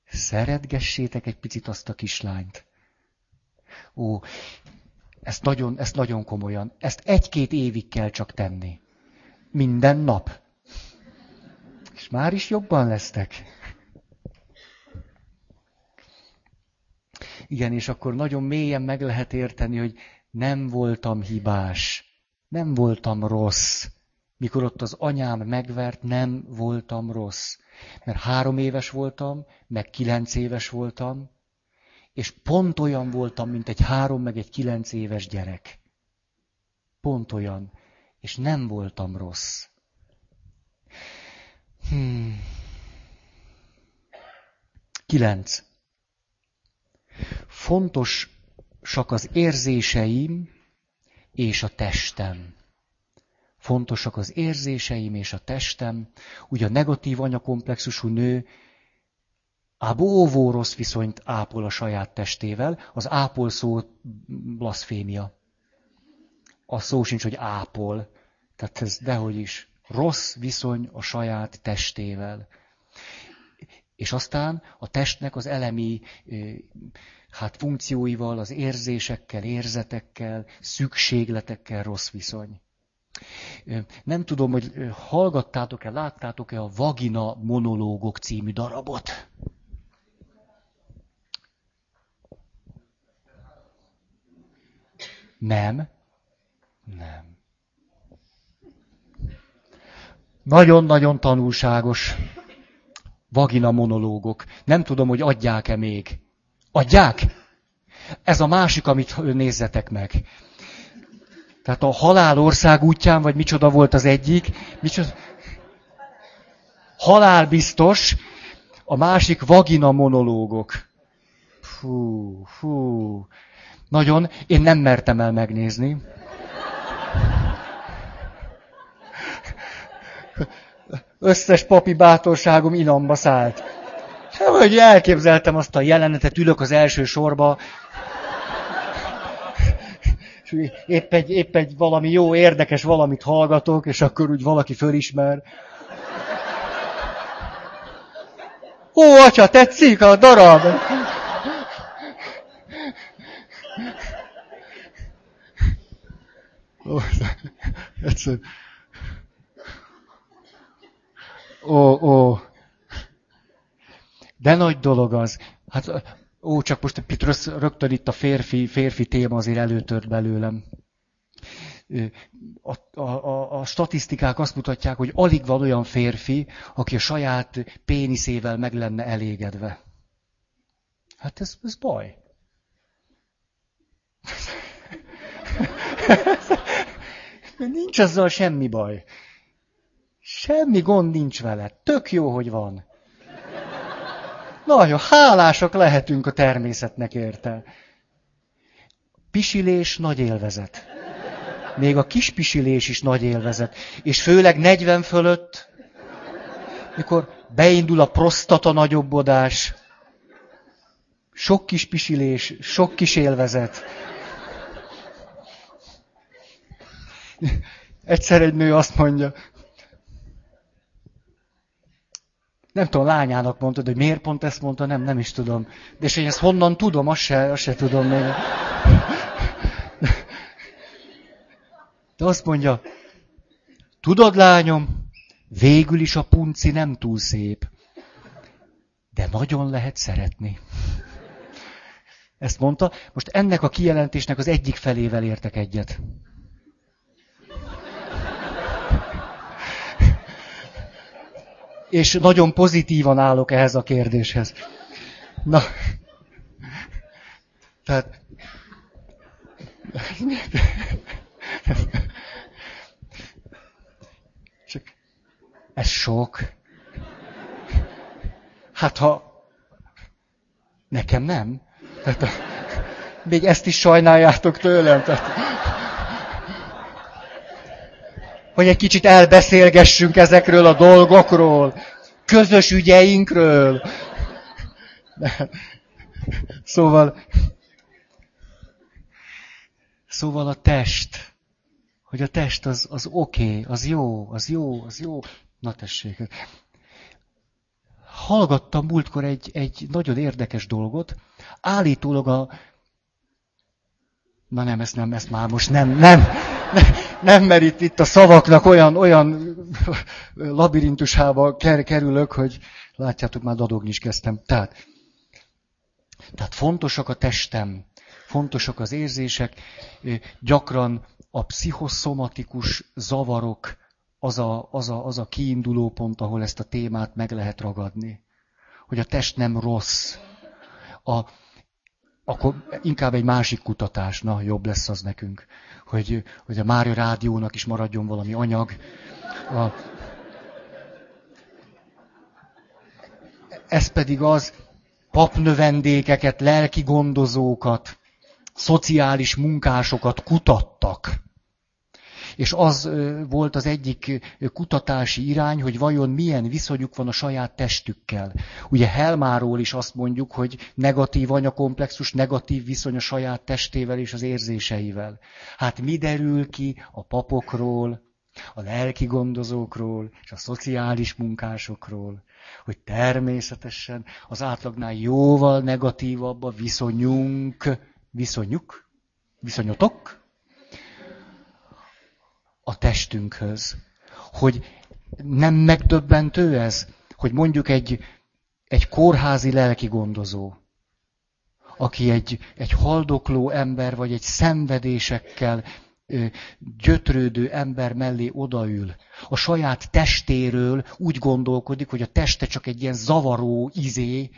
Szeretgessétek egy picit azt a kislányt. Ó, ezt nagyon, ezt nagyon komolyan. Ezt egy-két évig kell csak tenni. Minden nap. És már is jobban lesztek. Igen, és akkor nagyon mélyen meg lehet érteni, hogy nem voltam hibás. Nem voltam rossz. Mikor ott az anyám megvert, nem voltam rossz. Mert három éves voltam, meg kilenc éves voltam, és pont olyan voltam, mint egy három, meg egy kilenc éves gyerek. Pont olyan. És nem voltam rossz. Hmm. Kilenc. Fontosak az érzéseim, és a testem. Fontosak az érzéseim és a testem. Ugye a negatív anyakomplexusú nő a bóvó rossz viszonyt ápol a saját testével, az ápol szó blaszfémia. A szó sincs, hogy ápol. Tehát ez dehogy is. Rossz viszony a saját testével. És aztán a testnek az elemi hát funkcióival, az érzésekkel, érzetekkel, szükségletekkel rossz viszony. Nem tudom, hogy hallgattátok-e, láttátok-e a Vagina monológok című darabot? Nem. Nem. Nagyon-nagyon tanulságos. Vagina monológok. Nem tudom, hogy adják-e még. Adják? Ez a másik, amit nézzetek meg. Tehát a halál ország útján, vagy micsoda volt az egyik, micsoda... Halál biztos, a másik vagina monológok. Fú, fú. Nagyon, én nem mertem el megnézni. Összes papi bátorságom inamba szállt. Hogy elképzeltem azt a jelenetet, ülök az első sorba, és épp egy, épp egy valami jó, érdekes valamit hallgatok, és akkor úgy valaki fölismer. Ó, atya, tetszik a darab! Ó, egyszer. Ó, ó. De nagy dolog az. Hát, ó, csak most rögtön itt a férfi, férfi téma azért előtört belőlem. A, a, a, a statisztikák azt mutatják, hogy alig van olyan férfi, aki a saját péniszével meg lenne elégedve. Hát ez, ez baj. Nincs azzal semmi baj. Semmi gond nincs vele. Tök jó, hogy van. Nagyon hálásak lehetünk a természetnek érte. Pisilés nagy élvezet. Még a kis pisilés is nagy élvezet. És főleg 40 fölött, mikor beindul a prostata nagyobbodás, sok kis pisilés, sok kis élvezet. Egyszer egy nő azt mondja, nem tudom, lányának mondtad, hogy miért pont ezt mondta, nem, nem is tudom. De és én ezt honnan tudom, azt se, azt se tudom még. De azt mondja, tudod lányom, végül is a punci nem túl szép, de nagyon lehet szeretni. Ezt mondta. Most ennek a kijelentésnek az egyik felével értek egyet. És nagyon pozitívan állok ehhez a kérdéshez. Na, tehát csak ez sok. Hát ha nekem nem. Tehát, még ezt is sajnáljátok tőlem. Tehát, hogy egy kicsit elbeszélgessünk ezekről a dolgokról, közös ügyeinkről. Szóval, szóval a test, hogy a test az, az oké, okay, az jó, az jó, az jó. Na tessék. Hallgattam múltkor egy, egy nagyon érdekes dolgot, állítólag a... Na nem, ezt nem, ezt már most nem, nem, nem, mert itt, itt a szavaknak olyan, olyan labirintusába kerülök, hogy látjátok, már dadogni is kezdtem. Tehát, tehát fontosak a testem, fontosak az érzések, gyakran a pszichoszomatikus zavarok az a, az, a, az a kiinduló pont, ahol ezt a témát meg lehet ragadni. Hogy a test nem rossz. A, akkor inkább egy másik kutatás, na, jobb lesz az nekünk, hogy, hogy a Mária Rádiónak is maradjon valami anyag. A, ez pedig az, papnövendékeket, lelki gondozókat, szociális munkásokat kutattak. És az volt az egyik kutatási irány, hogy vajon milyen viszonyuk van a saját testükkel. Ugye Helmáról is azt mondjuk, hogy negatív anyakomplexus, negatív viszony a saját testével és az érzéseivel. Hát mi derül ki a papokról, a lelki gondozókról és a szociális munkásokról, hogy természetesen az átlagnál jóval negatívabb a viszonyunk, viszonyuk, viszonyotok, a testünkhöz. Hogy nem megdöbbentő ez, hogy mondjuk egy, egy kórházi lelki gondozó, aki egy, egy haldokló ember, vagy egy szenvedésekkel gyötrődő ember mellé odaül, a saját testéről úgy gondolkodik, hogy a teste csak egy ilyen zavaró izé,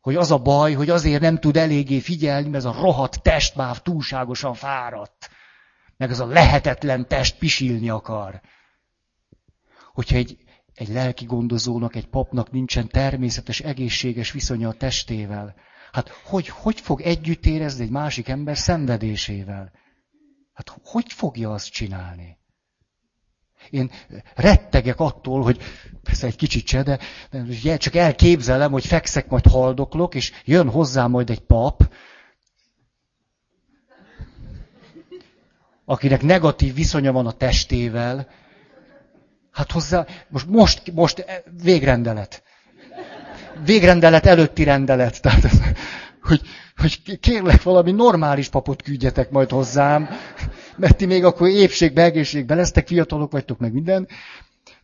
hogy az a baj, hogy azért nem tud eléggé figyelni, mert ez a rohadt test már túlságosan fáradt meg az a lehetetlen test pisilni akar. Hogyha egy, egy lelki gondozónak, egy papnak nincsen természetes, egészséges viszonya a testével, hát hogy, hogy fog együtt érezni egy másik ember szenvedésével? Hát hogy fogja azt csinálni? Én rettegek attól, hogy persze egy kicsit se, de, de csak elképzelem, hogy fekszek, majd haldoklok, és jön hozzá majd egy pap, akinek negatív viszonya van a testével, hát hozzá, most, most, most végrendelet. Végrendelet előtti rendelet. Tehát, hogy, hogy kérlek valami normális papot küldjetek majd hozzám, mert ti még akkor épségbe, egészségbe lesztek, fiatalok vagytok, meg minden.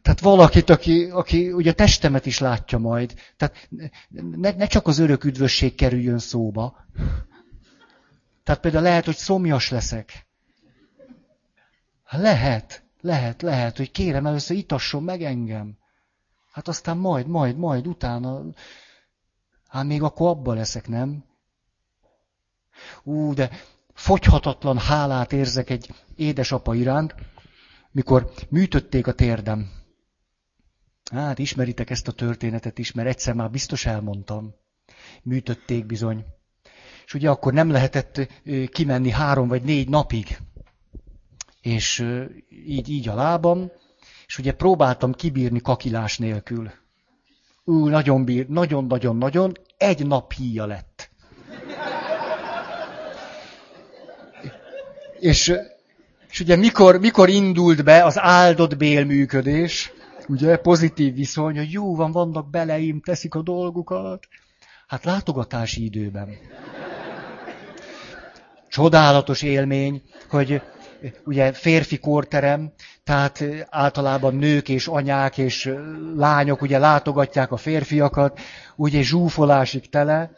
Tehát valakit, aki, aki ugye a testemet is látja majd. Tehát ne, ne csak az örök üdvösség kerüljön szóba. Tehát például lehet, hogy szomjas leszek. Lehet, lehet, lehet, hogy kérem először itasson meg engem. Hát aztán majd, majd, majd utána, hát még akkor abban leszek, nem? Ú, de fogyhatatlan hálát érzek egy édesapa iránt, mikor műtötték a térdem. Hát ismeritek ezt a történetet is, mert egyszer már biztos elmondtam. műtötték bizony. És ugye akkor nem lehetett kimenni három vagy négy napig. És így, így a lábam, és ugye próbáltam kibírni kakilás nélkül. Ú, nagyon bír, nagyon-nagyon-nagyon, egy nap híja lett. És, és ugye mikor, mikor indult be az áldott bélműködés, ugye pozitív viszony, hogy jó van, vannak beleim, teszik a dolgukat. Hát látogatási időben. Csodálatos élmény, hogy ugye férfi korterem, tehát általában nők és anyák és lányok ugye látogatják a férfiakat, ugye zsúfolásig tele,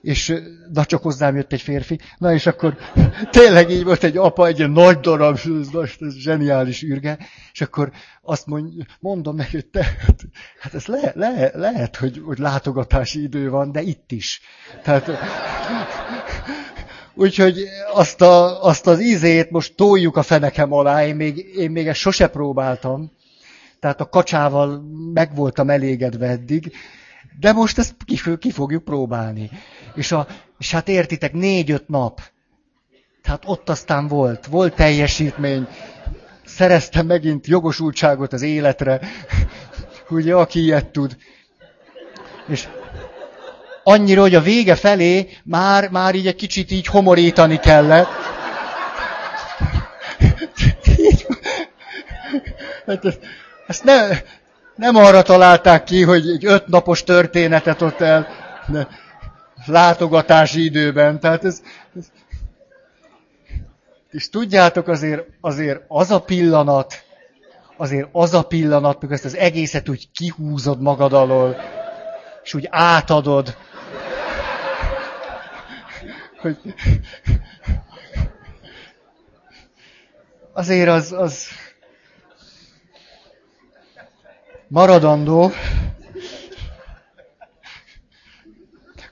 és na csak hozzám jött egy férfi, na és akkor tényleg így volt egy apa, egy ilyen nagy darab, ez, zseniális űrge, és akkor azt mond, mondom neki, hogy te, hát ez le, le, lehet, hogy, hogy látogatási idő van, de itt is. Tehát, úgyhogy azt, a, azt az ízét most toljuk a fenekem alá, én még, én még ezt sose próbáltam, tehát a kacsával meg voltam elégedve eddig, de most ezt ki, ki fogjuk próbálni. És, a, és hát értitek, négy-öt nap. Tehát ott aztán volt, volt teljesítmény. Szereztem megint jogosultságot az életre. Ugye, aki ilyet tud. És annyira, hogy a vége felé már, már így egy kicsit így homorítani kellett. Hát ezt nem, nem arra találták ki, hogy egy ötnapos történetet ott el de látogatási időben. Tehát ez, ez, és tudjátok azért, azért az a pillanat, azért az a pillanat, mikor ezt az egészet úgy kihúzod magad alól, és úgy átadod, hogy azért az, az maradandó.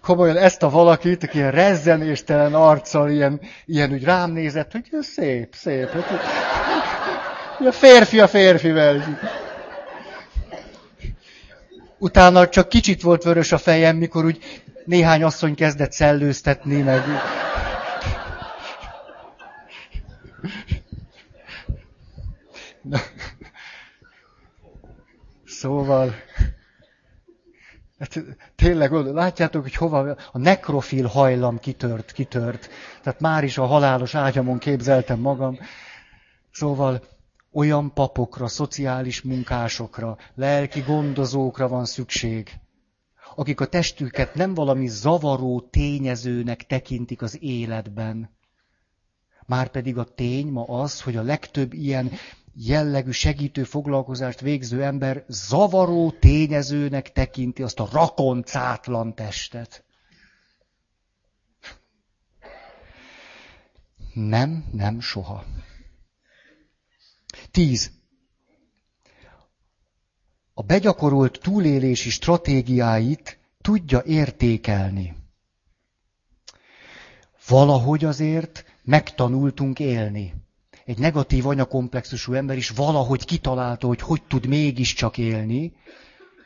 Komolyan ezt a valakit, aki ilyen rezzenéstelen arccal, ilyen, ilyen úgy rám nézett, hogy szép, szép. A férfi a férfivel. Utána csak kicsit volt vörös a fejem, mikor úgy néhány asszony kezdett szellőztetni, meg... Na. Szóval, hát tényleg, látjátok, hogy hova a nekrofil hajlam kitört, kitört. Tehát már is a halálos ágyamon képzeltem magam. Szóval olyan papokra, szociális munkásokra, lelki gondozókra van szükség, akik a testüket nem valami zavaró tényezőnek tekintik az életben. Márpedig a tény ma az, hogy a legtöbb ilyen jellegű segítő foglalkozást végző ember zavaró tényezőnek tekinti azt a rakoncátlan testet. Nem, nem, soha. Tíz. A begyakorolt túlélési stratégiáit tudja értékelni. Valahogy azért megtanultunk élni egy negatív anyakomplexusú ember is valahogy kitalálta, hogy hogy tud mégiscsak élni,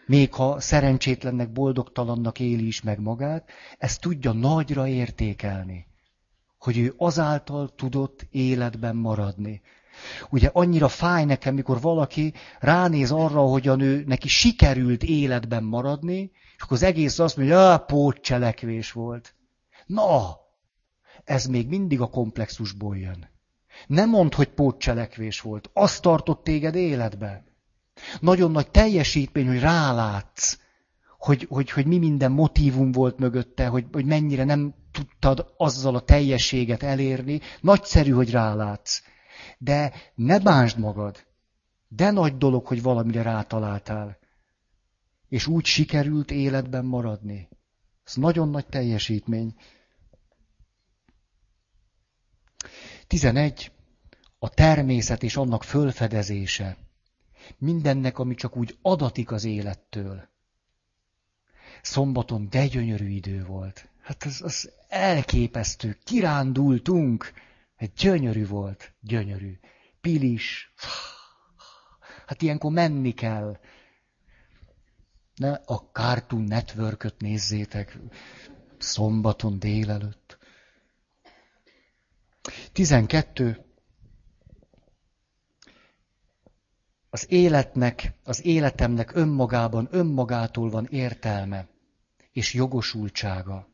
még ha szerencsétlennek, boldogtalannak éli is meg magát, ezt tudja nagyra értékelni, hogy ő azáltal tudott életben maradni. Ugye annyira fáj nekem, mikor valaki ránéz arra, hogy a nő neki sikerült életben maradni, és akkor az egész azt mondja, hogy pótcselekvés volt. Na, ez még mindig a komplexusból jön. Nem mondd, hogy pótcselekvés volt. Azt tartott téged életbe. Nagyon nagy teljesítmény, hogy rálátsz, hogy, hogy, hogy mi minden motívum volt mögötte, hogy, hogy mennyire nem tudtad azzal a teljességet elérni. Nagyszerű, hogy rálátsz. De ne bánsd magad. De nagy dolog, hogy valamire rátaláltál. És úgy sikerült életben maradni. Ez nagyon nagy teljesítmény. 11. A természet és annak fölfedezése. Mindennek, ami csak úgy adatik az élettől. Szombaton de gyönyörű idő volt. Hát az, az elképesztő. Kirándultunk. Hát gyönyörű volt. Gyönyörű. Pilis. Hát ilyenkor menni kell. Ne a Cartoon network nézzétek szombaton délelőtt. 12. Az életnek, az életemnek önmagában, önmagától van értelme és jogosultsága.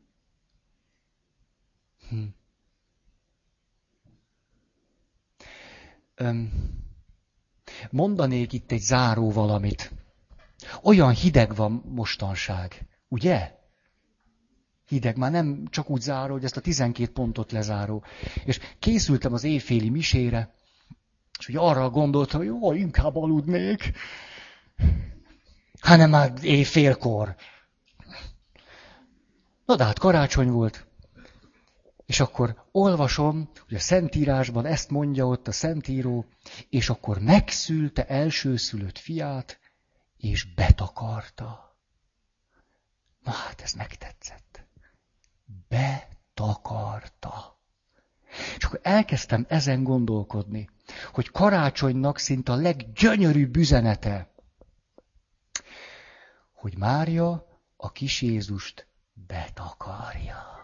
Hm. Mondanék itt egy záró valamit. Olyan hideg van mostanság, ugye? Hideg, már nem csak úgy záró, hogy ezt a 12 pontot lezáró. És készültem az éjféli misére, és ugye arra gondoltam, hogy jó, inkább aludnék. Hanem már éjfélkor. Na de hát karácsony volt. És akkor olvasom, hogy a Szentírásban ezt mondja ott a Szentíró, és akkor megszülte elsőszülött fiát, és betakarta. Na hát ez megtetszett. Betakarta. És akkor elkezdtem ezen gondolkodni, hogy karácsonynak szinte a leggyönyörűbb üzenete, hogy Mária a kis Jézust betakarja.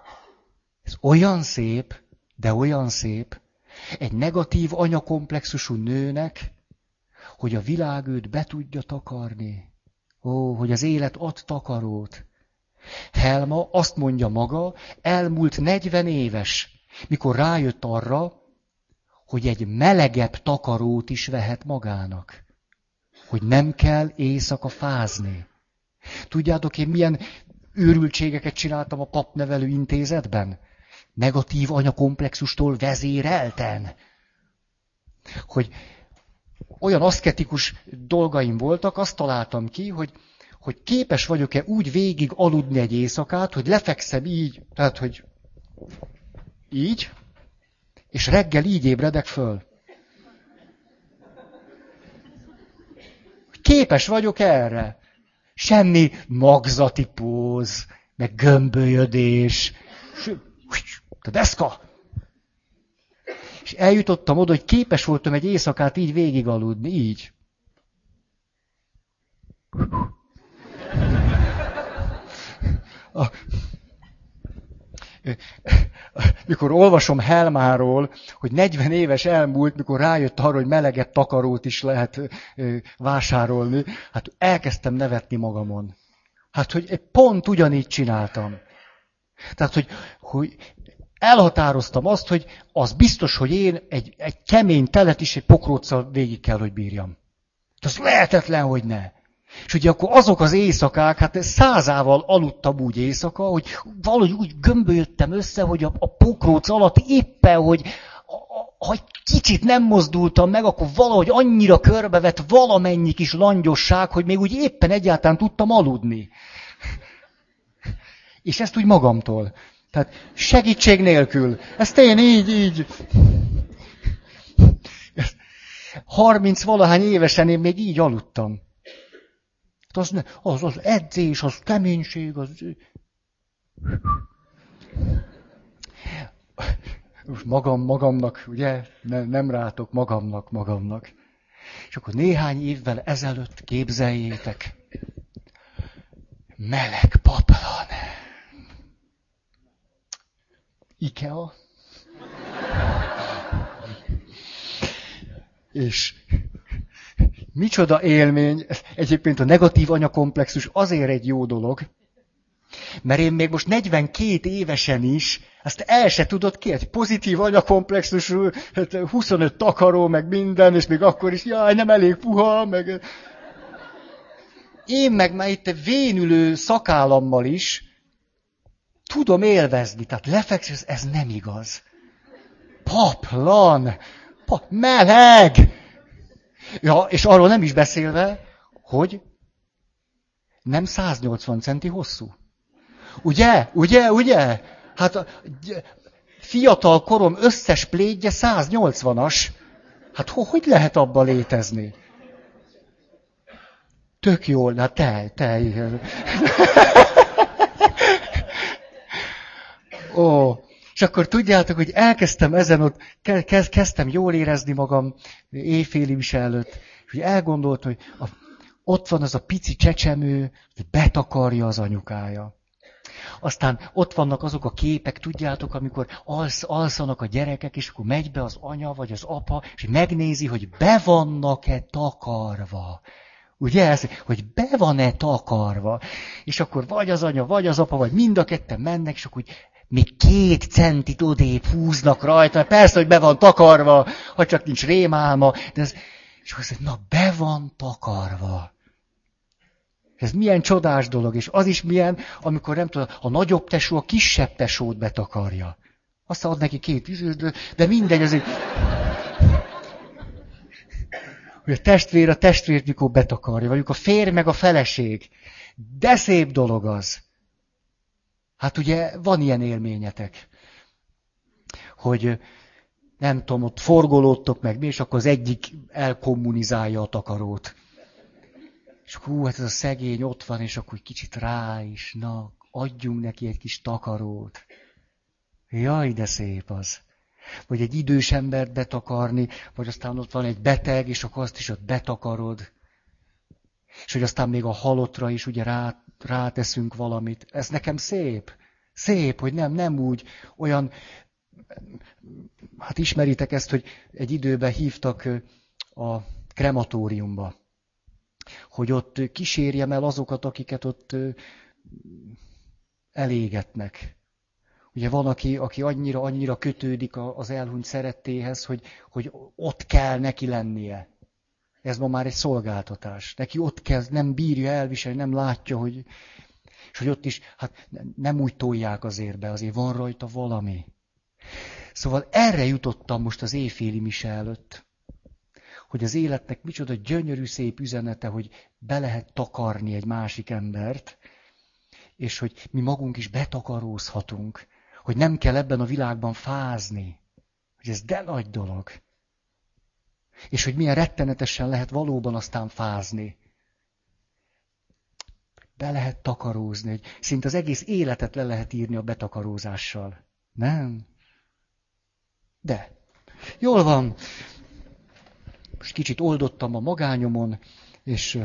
Ez olyan szép, de olyan szép, egy negatív anyakomplexusú nőnek, hogy a világ őt be tudja takarni. Ó, hogy az élet ad takarót. Helma azt mondja maga, elmúlt 40 éves, mikor rájött arra, hogy egy melegebb takarót is vehet magának. Hogy nem kell éjszaka fázni. Tudjátok, én milyen őrültségeket csináltam a papnevelő intézetben? Negatív anyakomplexustól vezérelten. Hogy olyan aszketikus dolgaim voltak, azt találtam ki, hogy, hogy képes vagyok-e úgy végig aludni egy éjszakát, hogy lefekszem így, tehát, hogy így, és reggel így ébredek föl. Képes vagyok erre. Semmi magzati póz, meg gömbölyödés. A deszka. És eljutottam oda, hogy képes voltam egy éjszakát így végigaludni, így. Mikor olvasom Helmáról, hogy 40 éves elmúlt, mikor rájött arra, hogy meleget takarót is lehet vásárolni, hát elkezdtem nevetni magamon. Hát, hogy pont ugyanígy csináltam. Tehát, hogy, hogy elhatároztam azt, hogy az biztos, hogy én egy, egy kemény telet is egy pokróccal végig kell, hogy bírjam. Az lehetetlen, hogy ne. És ugye akkor azok az éjszakák, hát százával aludtam úgy éjszaka, hogy valahogy úgy gömbölyödtem össze, hogy a, a pokróc alatt éppen, hogy ha kicsit nem mozdultam meg, akkor valahogy annyira körbevett valamennyi kis langyosság, hogy még úgy éppen egyáltalán tudtam aludni. És ezt úgy magamtól. Tehát segítség nélkül. Ezt én így, így. 30 valahány évesen én még így aludtam. Az, ne, az, az edzés, az keménység, az... Most magam, magamnak, ugye, ne, nem rátok, magamnak, magamnak. És akkor néhány évvel ezelőtt képzeljétek, meleg paplan. Ikea. És Micsoda élmény. Egyébként a negatív anyakomplexus azért egy jó dolog, mert én még most 42 évesen is, azt el se tudod ki, egy pozitív anyakomplexusú, 25 hát takaró, meg minden, és még akkor is, jaj, nem elég puha, meg... Én meg már itt vénülő szakállammal is tudom élvezni, tehát lefeksz, ez nem igaz. Paplan, pa, meleg, Ja, és arról nem is beszélve, hogy nem 180 centi hosszú. Ugye? Ugye? Ugye? Hát a fiatal korom összes plédje 180-as. Hát hogy lehet abba létezni? Tök jól, hát te, te. Ó, és akkor tudjátok, hogy elkezdtem ezen ott, kezdtem jól érezni magam éjféli is előtt, és hogy elgondoltam, hogy a, ott van az a pici csecsemő, hogy betakarja az anyukája. Aztán ott vannak azok a képek, tudjátok, amikor alsz, alszanak a gyerekek, és akkor megy be az anya vagy az apa, és megnézi, hogy be vannak-e takarva. Ugye ez, hogy be van-e takarva. És akkor vagy az anya, vagy az apa, vagy mind a ketten mennek, és akkor úgy még két centit odébb húznak rajta. Persze, hogy be van takarva, ha csak nincs rémálma. De ez, és akkor azt na be van takarva. Ez milyen csodás dolog, és az is milyen, amikor nem tudom, a nagyobb tesó a kisebb tesót betakarja. Azt ad neki két üzőt, de mindegy, azért... Hogy a testvér a testvért mikor betakarja, vagy a férj meg a feleség. De szép dolog az. Hát ugye van ilyen élményetek, hogy nem tudom, ott forgolódtok meg mi, és akkor az egyik elkommunizálja a takarót. És hú, hát ez a szegény ott van, és akkor kicsit rá is, na, adjunk neki egy kis takarót. Jaj, de szép az. Vagy egy idős embert betakarni, vagy aztán ott van egy beteg, és akkor azt is ott betakarod. És hogy aztán még a halottra is ugye rá, ráteszünk valamit. Ez nekem szép. Szép, hogy nem, nem úgy olyan, hát ismeritek ezt, hogy egy időben hívtak a krematóriumba hogy ott kísérjem el azokat, akiket ott elégetnek. Ugye van, aki, aki annyira, annyira kötődik az elhunyt szerettéhez, hogy, hogy ott kell neki lennie. Ez ma már egy szolgáltatás. Neki ott kell, nem bírja elviselni, nem látja, hogy... És hogy ott is, hát nem úgy tolják azért be, azért van rajta valami. Szóval erre jutottam most az éjféli mise előtt hogy az életnek micsoda gyönyörű szép üzenete, hogy be lehet takarni egy másik embert, és hogy mi magunk is betakarózhatunk, hogy nem kell ebben a világban fázni, hogy ez de nagy dolog. És hogy milyen rettenetesen lehet valóban aztán fázni. Be lehet takarózni, hogy szinte az egész életet le lehet írni a betakarózással. Nem? De. Jól van most kicsit oldottam a magányomon, és,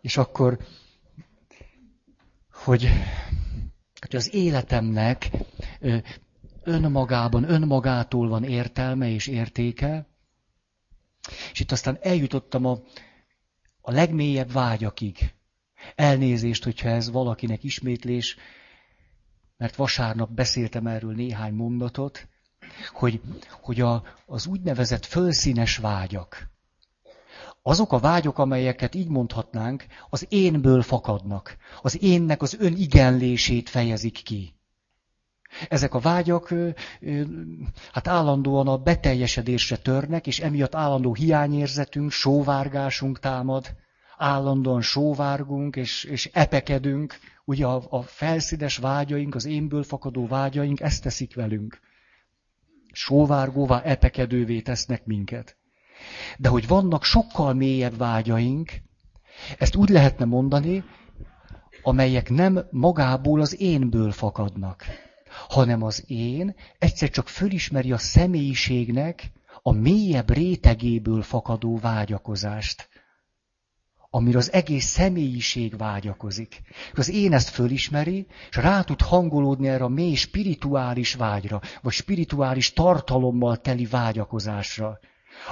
és akkor, hogy, hogy az életemnek önmagában, önmagától van értelme és értéke, és itt aztán eljutottam a, a legmélyebb vágyakig. Elnézést, hogyha ez valakinek ismétlés, mert vasárnap beszéltem erről néhány mondatot, hogy, hogy a, az úgynevezett fölszínes vágyak, azok a vágyok, amelyeket így mondhatnánk, az énből fakadnak. Az énnek az önigenlését fejezik ki. Ezek a vágyak hát állandóan a beteljesedésre törnek, és emiatt állandó hiányérzetünk, sóvárgásunk támad, állandóan sóvárgunk, és, és epekedünk. Ugye a, a felszínes vágyaink, az énből fakadó vágyaink ezt teszik velünk sóvárgóvá, epekedővé tesznek minket. De hogy vannak sokkal mélyebb vágyaink, ezt úgy lehetne mondani, amelyek nem magából az énből fakadnak, hanem az én egyszer csak fölismeri a személyiségnek a mélyebb rétegéből fakadó vágyakozást amire az egész személyiség vágyakozik. Az én ezt fölismeri, és rá tud hangolódni erre a mély spirituális vágyra, vagy spirituális tartalommal teli vágyakozásra.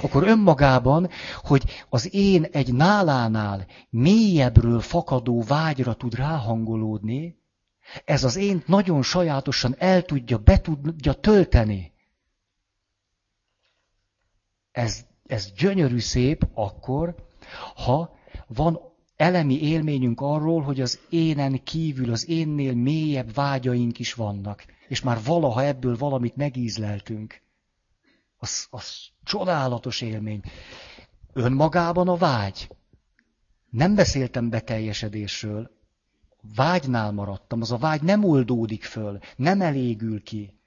Akkor önmagában, hogy az én egy nálánál mélyebbről fakadó vágyra tud ráhangolódni, ez az én nagyon sajátosan el tudja, be tudja tölteni. Ez, ez gyönyörű szép akkor, ha van elemi élményünk arról, hogy az énen kívül, az énnél mélyebb vágyaink is vannak, és már valaha ebből valamit megízleltünk. Az, az csodálatos élmény. Önmagában a vágy. Nem beszéltem beteljesedésről. Vágynál maradtam. Az a vágy nem oldódik föl, nem elégül ki.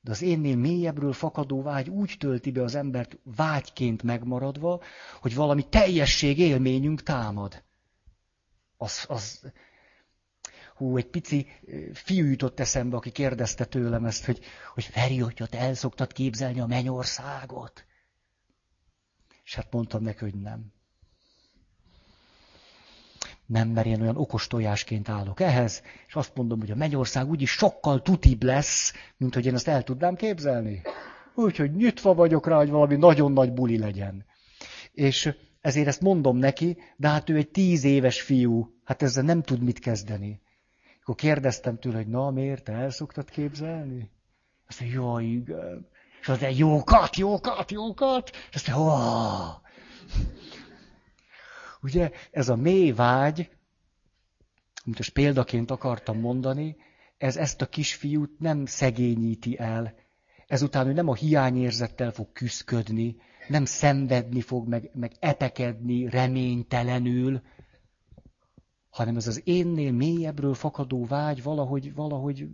De az énnél mélyebbről fakadó vágy úgy tölti be az embert vágyként megmaradva, hogy valami teljesség élményünk támad. Az, az, hú, egy pici fiú jutott eszembe, aki kérdezte tőlem ezt, hogy, hogy Feri, hogy ott el szoktad képzelni a mennyországot? És hát mondtam neki, hogy nem. Nem, mert én olyan okos tojásként állok ehhez, és azt mondom, hogy a mennyország úgyis sokkal tutibb lesz, mint hogy én ezt el tudnám képzelni. Úgyhogy nyitva vagyok rá, hogy valami nagyon nagy buli legyen. És ezért ezt mondom neki, de hát ő egy tíz éves fiú, hát ezzel nem tud mit kezdeni. Akkor kérdeztem tőle, hogy na miért, te el szoktad képzelni? Azt mondja, jó, igen. És azt mondja, jókat, jókat, jókat. És azt mondja. Ugye ez a mély vágy, amit most példaként akartam mondani, ez ezt a kisfiút nem szegényíti el. Ezután ő nem a hiányérzettel fog küszködni, nem szenvedni fog, meg, meg etekedni reménytelenül, hanem ez az énnél mélyebbről fakadó vágy valahogy, valahogy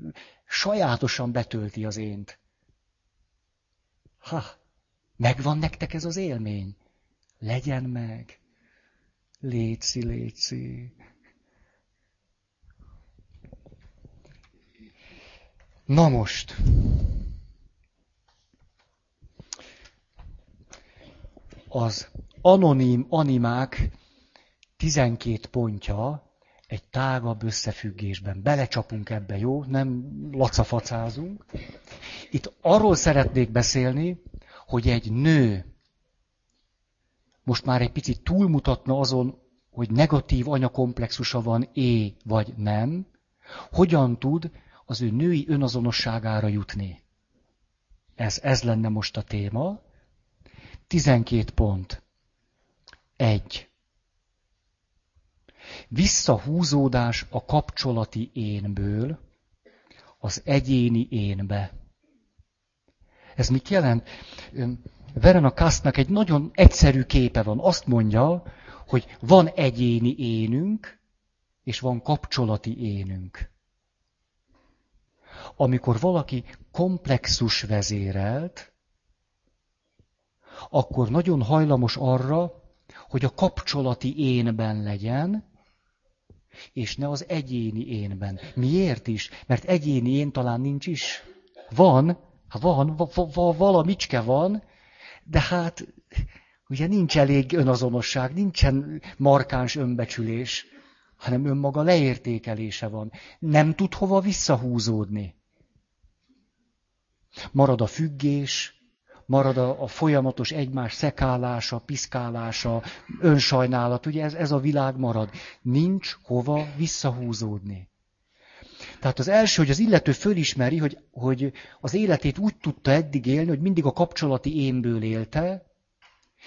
sajátosan betölti az ént. Ha, megvan nektek ez az élmény? Legyen meg. Léci, léci. Na most. Az anonim animák 12 pontja egy tágabb összefüggésben. Belecsapunk ebbe, jó? Nem lacafacázunk. Itt arról szeretnék beszélni, hogy egy nő most már egy picit túlmutatna azon, hogy negatív anyakomplexusa van é vagy nem, hogyan tud az ő női önazonosságára jutni. Ez, ez lenne most a téma. 12 pont. 1. Visszahúzódás a kapcsolati énből az egyéni énbe. Ez mit jelent? Verena Kastnak egy nagyon egyszerű képe van. Azt mondja, hogy van egyéni énünk, és van kapcsolati énünk. Amikor valaki komplexus vezérelt, akkor nagyon hajlamos arra, hogy a kapcsolati énben legyen, és ne az egyéni énben. Miért is? Mert egyéni én talán nincs is. Van, van, valamicske van, de hát ugye nincs elég önazonosság, nincsen markáns önbecsülés, hanem önmaga leértékelése van. Nem tud hova visszahúzódni. Marad a függés, marad a, a folyamatos egymás szekálása, piszkálása, önsajnálat, ugye ez, ez a világ marad. Nincs hova visszahúzódni. Tehát az első, hogy az illető fölismeri, hogy, hogy az életét úgy tudta eddig élni, hogy mindig a kapcsolati énből élte,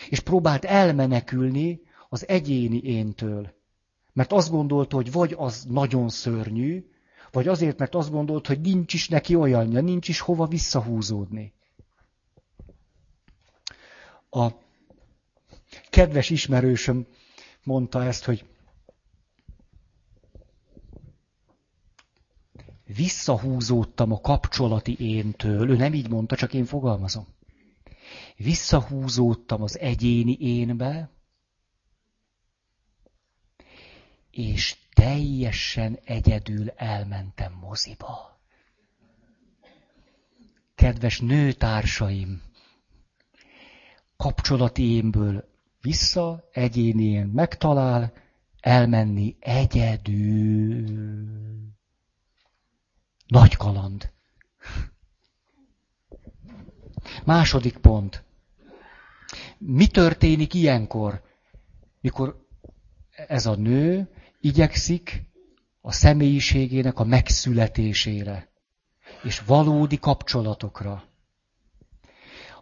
és próbált elmenekülni az egyéni éntől. Mert azt gondolta, hogy vagy az nagyon szörnyű, vagy azért, mert azt gondolta, hogy nincs is neki olyanja, nincs is hova visszahúzódni. A kedves ismerősöm mondta ezt, hogy visszahúzódtam a kapcsolati éntől. Ő nem így mondta, csak én fogalmazom. Visszahúzódtam az egyéni énbe, és teljesen egyedül elmentem moziba. Kedves nőtársaim, kapcsolati énből vissza, egyéni én megtalál, elmenni egyedül. Nagy kaland. Második pont. Mi történik ilyenkor, mikor ez a nő igyekszik a személyiségének a megszületésére, és valódi kapcsolatokra.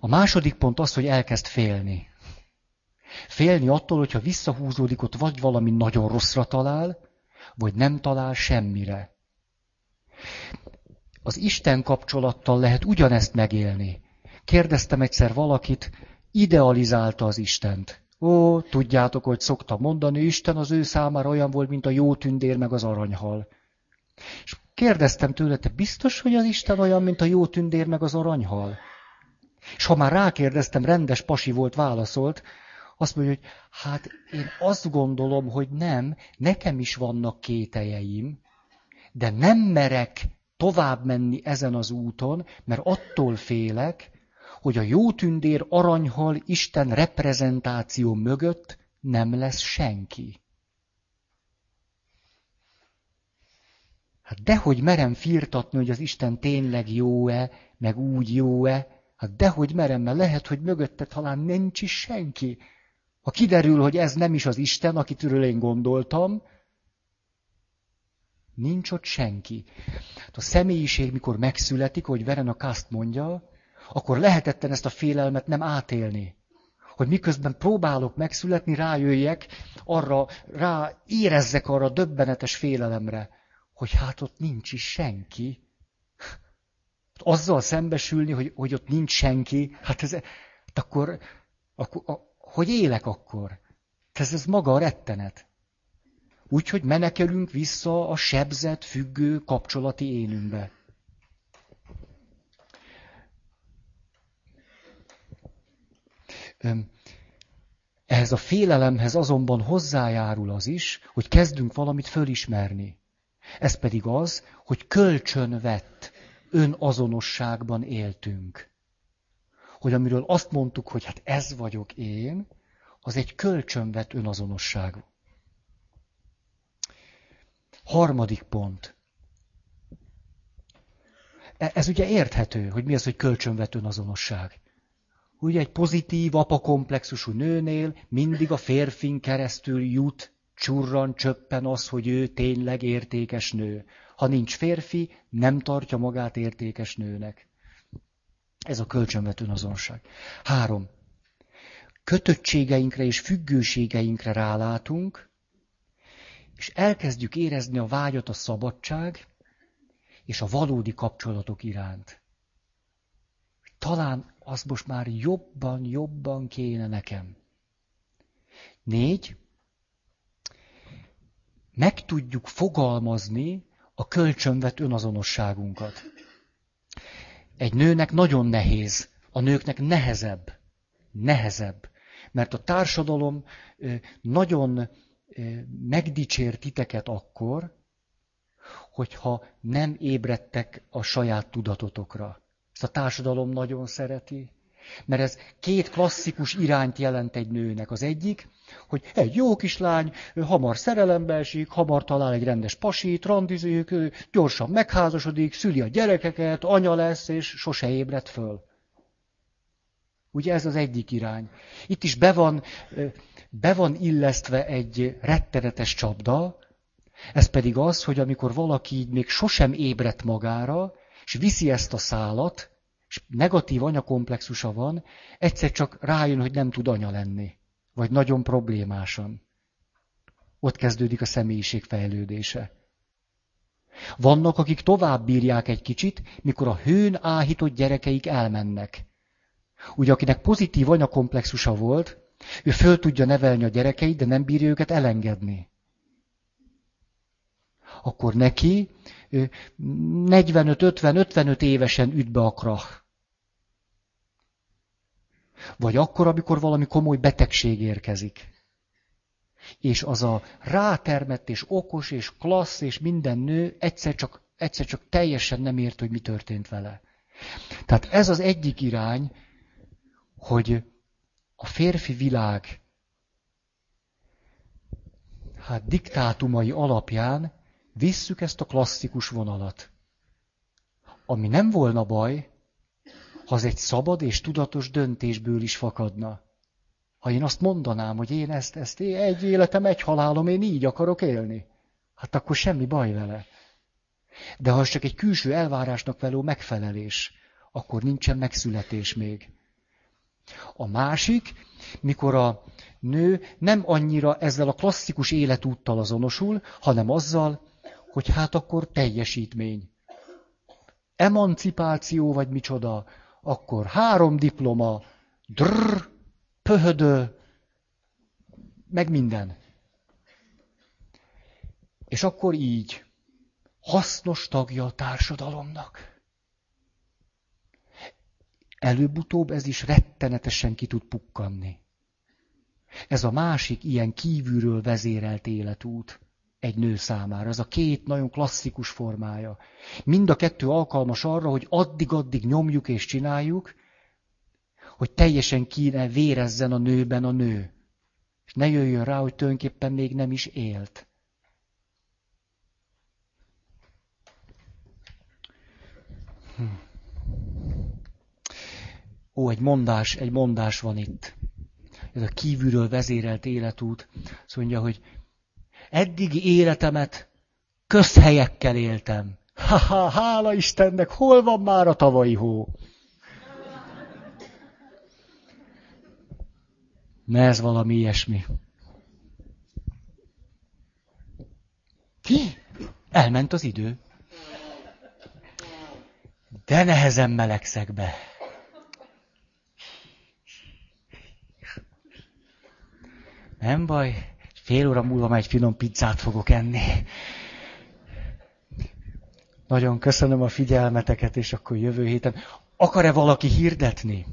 A második pont az, hogy elkezd félni. Félni attól, hogyha visszahúzódik, ott vagy valami nagyon rosszra talál, vagy nem talál semmire. Az Isten kapcsolattal lehet ugyanezt megélni. Kérdeztem egyszer valakit, idealizálta az Istent. Ó, tudjátok, hogy szoktam mondani, Isten az ő számára olyan volt, mint a jó tündér meg az aranyhal. És kérdeztem tőle, te biztos, hogy az Isten olyan, mint a jó tündér meg az aranyhal? És ha már rákérdeztem, rendes pasi volt, válaszolt, azt mondja, hogy hát én azt gondolom, hogy nem, nekem is vannak kételjeim, de nem merek tovább menni ezen az úton, mert attól félek, hogy a jó tündér aranyhal Isten reprezentáció mögött nem lesz senki. Hát dehogy merem firtatni, hogy az Isten tényleg jó-e, meg úgy jó-e, hát dehogy merem, mert lehet, hogy mögötte talán nincs is senki. Ha kiderül, hogy ez nem is az Isten, akitől én gondoltam, nincs ott senki. Hát a személyiség, mikor megszületik, hogy Veren a Kaszt mondja, akkor lehetetten ezt a félelmet nem átélni. Hogy miközben próbálok megszületni, rájöjjek, arra, rá érezzek arra döbbenetes félelemre, hogy hát ott nincs is senki. Azzal szembesülni, hogy, hogy ott nincs senki, hát ez, hát akkor, akkor a, hogy élek akkor? Ez, ez maga a rettenet. Úgyhogy menekelünk vissza a sebzett, függő kapcsolati énünkbe. Ehhez a félelemhez azonban hozzájárul az is, hogy kezdünk valamit fölismerni. Ez pedig az, hogy kölcsönvett önazonosságban éltünk. Hogy amiről azt mondtuk, hogy hát ez vagyok én, az egy kölcsönvett önazonosság. Harmadik pont. E, ez ugye érthető, hogy mi az, hogy kölcsönvett önazonosság. Ugye egy pozitív apakomplexusú nőnél mindig a férfin keresztül jut csurran, csöppen az, hogy ő tényleg értékes nő. Ha nincs férfi, nem tartja magát értékes nőnek. Ez a kölcsönvető azonság. Három. Kötöttségeinkre és függőségeinkre rálátunk, és elkezdjük érezni a vágyat a szabadság és a valódi kapcsolatok iránt. Talán az most már jobban, jobban kéne nekem. Négy, meg tudjuk fogalmazni a kölcsönvet önazonosságunkat. Egy nőnek nagyon nehéz, a nőknek nehezebb, nehezebb, mert a társadalom nagyon megdicsér titeket akkor, hogyha nem ébredtek a saját tudatotokra. Ezt a társadalom nagyon szereti. Mert ez két klasszikus irányt jelent egy nőnek. Az egyik, hogy egy jó kislány hamar szerelembe esik, hamar talál egy rendes pasit, randizik, gyorsan megházasodik, szüli a gyerekeket, anya lesz, és sose ébred föl. Ugye ez az egyik irány. Itt is be van, be van illesztve egy rettenetes csapda, ez pedig az, hogy amikor valaki így még sosem ébredt magára, és viszi ezt a szálat, és negatív anyakomplexusa van, egyszer csak rájön, hogy nem tud anya lenni. Vagy nagyon problémásan. Ott kezdődik a személyiség fejlődése. Vannak, akik tovább bírják egy kicsit, mikor a hőn áhított gyerekeik elmennek. Ugye, akinek pozitív anyakomplexusa volt, ő föl tudja nevelni a gyerekeit, de nem bírja őket elengedni. Akkor neki 45-50-55 évesen üt be a krach. Vagy akkor, amikor valami komoly betegség érkezik. És az a rátermett és okos és klassz és minden nő egyszer csak, egyszer csak teljesen nem ért, hogy mi történt vele. Tehát ez az egyik irány, hogy a férfi világ hát diktátumai alapján visszük ezt a klasszikus vonalat. Ami nem volna baj, ha az egy szabad és tudatos döntésből is fakadna. Ha én azt mondanám, hogy én ezt, ezt én egy életem, egy halálom, én így akarok élni, hát akkor semmi baj vele. De ha az csak egy külső elvárásnak való megfelelés, akkor nincsen megszületés még. A másik, mikor a nő nem annyira ezzel a klasszikus életúttal azonosul, hanem azzal, hogy hát akkor teljesítmény. Emancipáció vagy micsoda, akkor három diploma, drrr, pöhödő, meg minden. És akkor így, hasznos tagja a társadalomnak. Előbb-utóbb ez is rettenetesen ki tud pukkanni. Ez a másik ilyen kívülről vezérelt életút egy nő számára. Ez a két nagyon klasszikus formája. Mind a kettő alkalmas arra, hogy addig-addig nyomjuk és csináljuk, hogy teljesen kéne vérezzen a nőben a nő. És ne jöjjön rá, hogy tulajdonképpen még nem is élt. Hm. Ó, egy mondás, egy mondás van itt. Ez a kívülről vezérelt életút. Azt mondja, hogy eddigi életemet közhelyekkel éltem. Ha-ha, hála Istennek, hol van már a tavalyi hó? Ne ez valami ilyesmi. Ki? Elment az idő. De nehezen melegszek be. Nem baj, fél óra múlva már egy finom pizzát fogok enni. Nagyon köszönöm a figyelmeteket, és akkor jövő héten. Akar-e valaki hirdetni?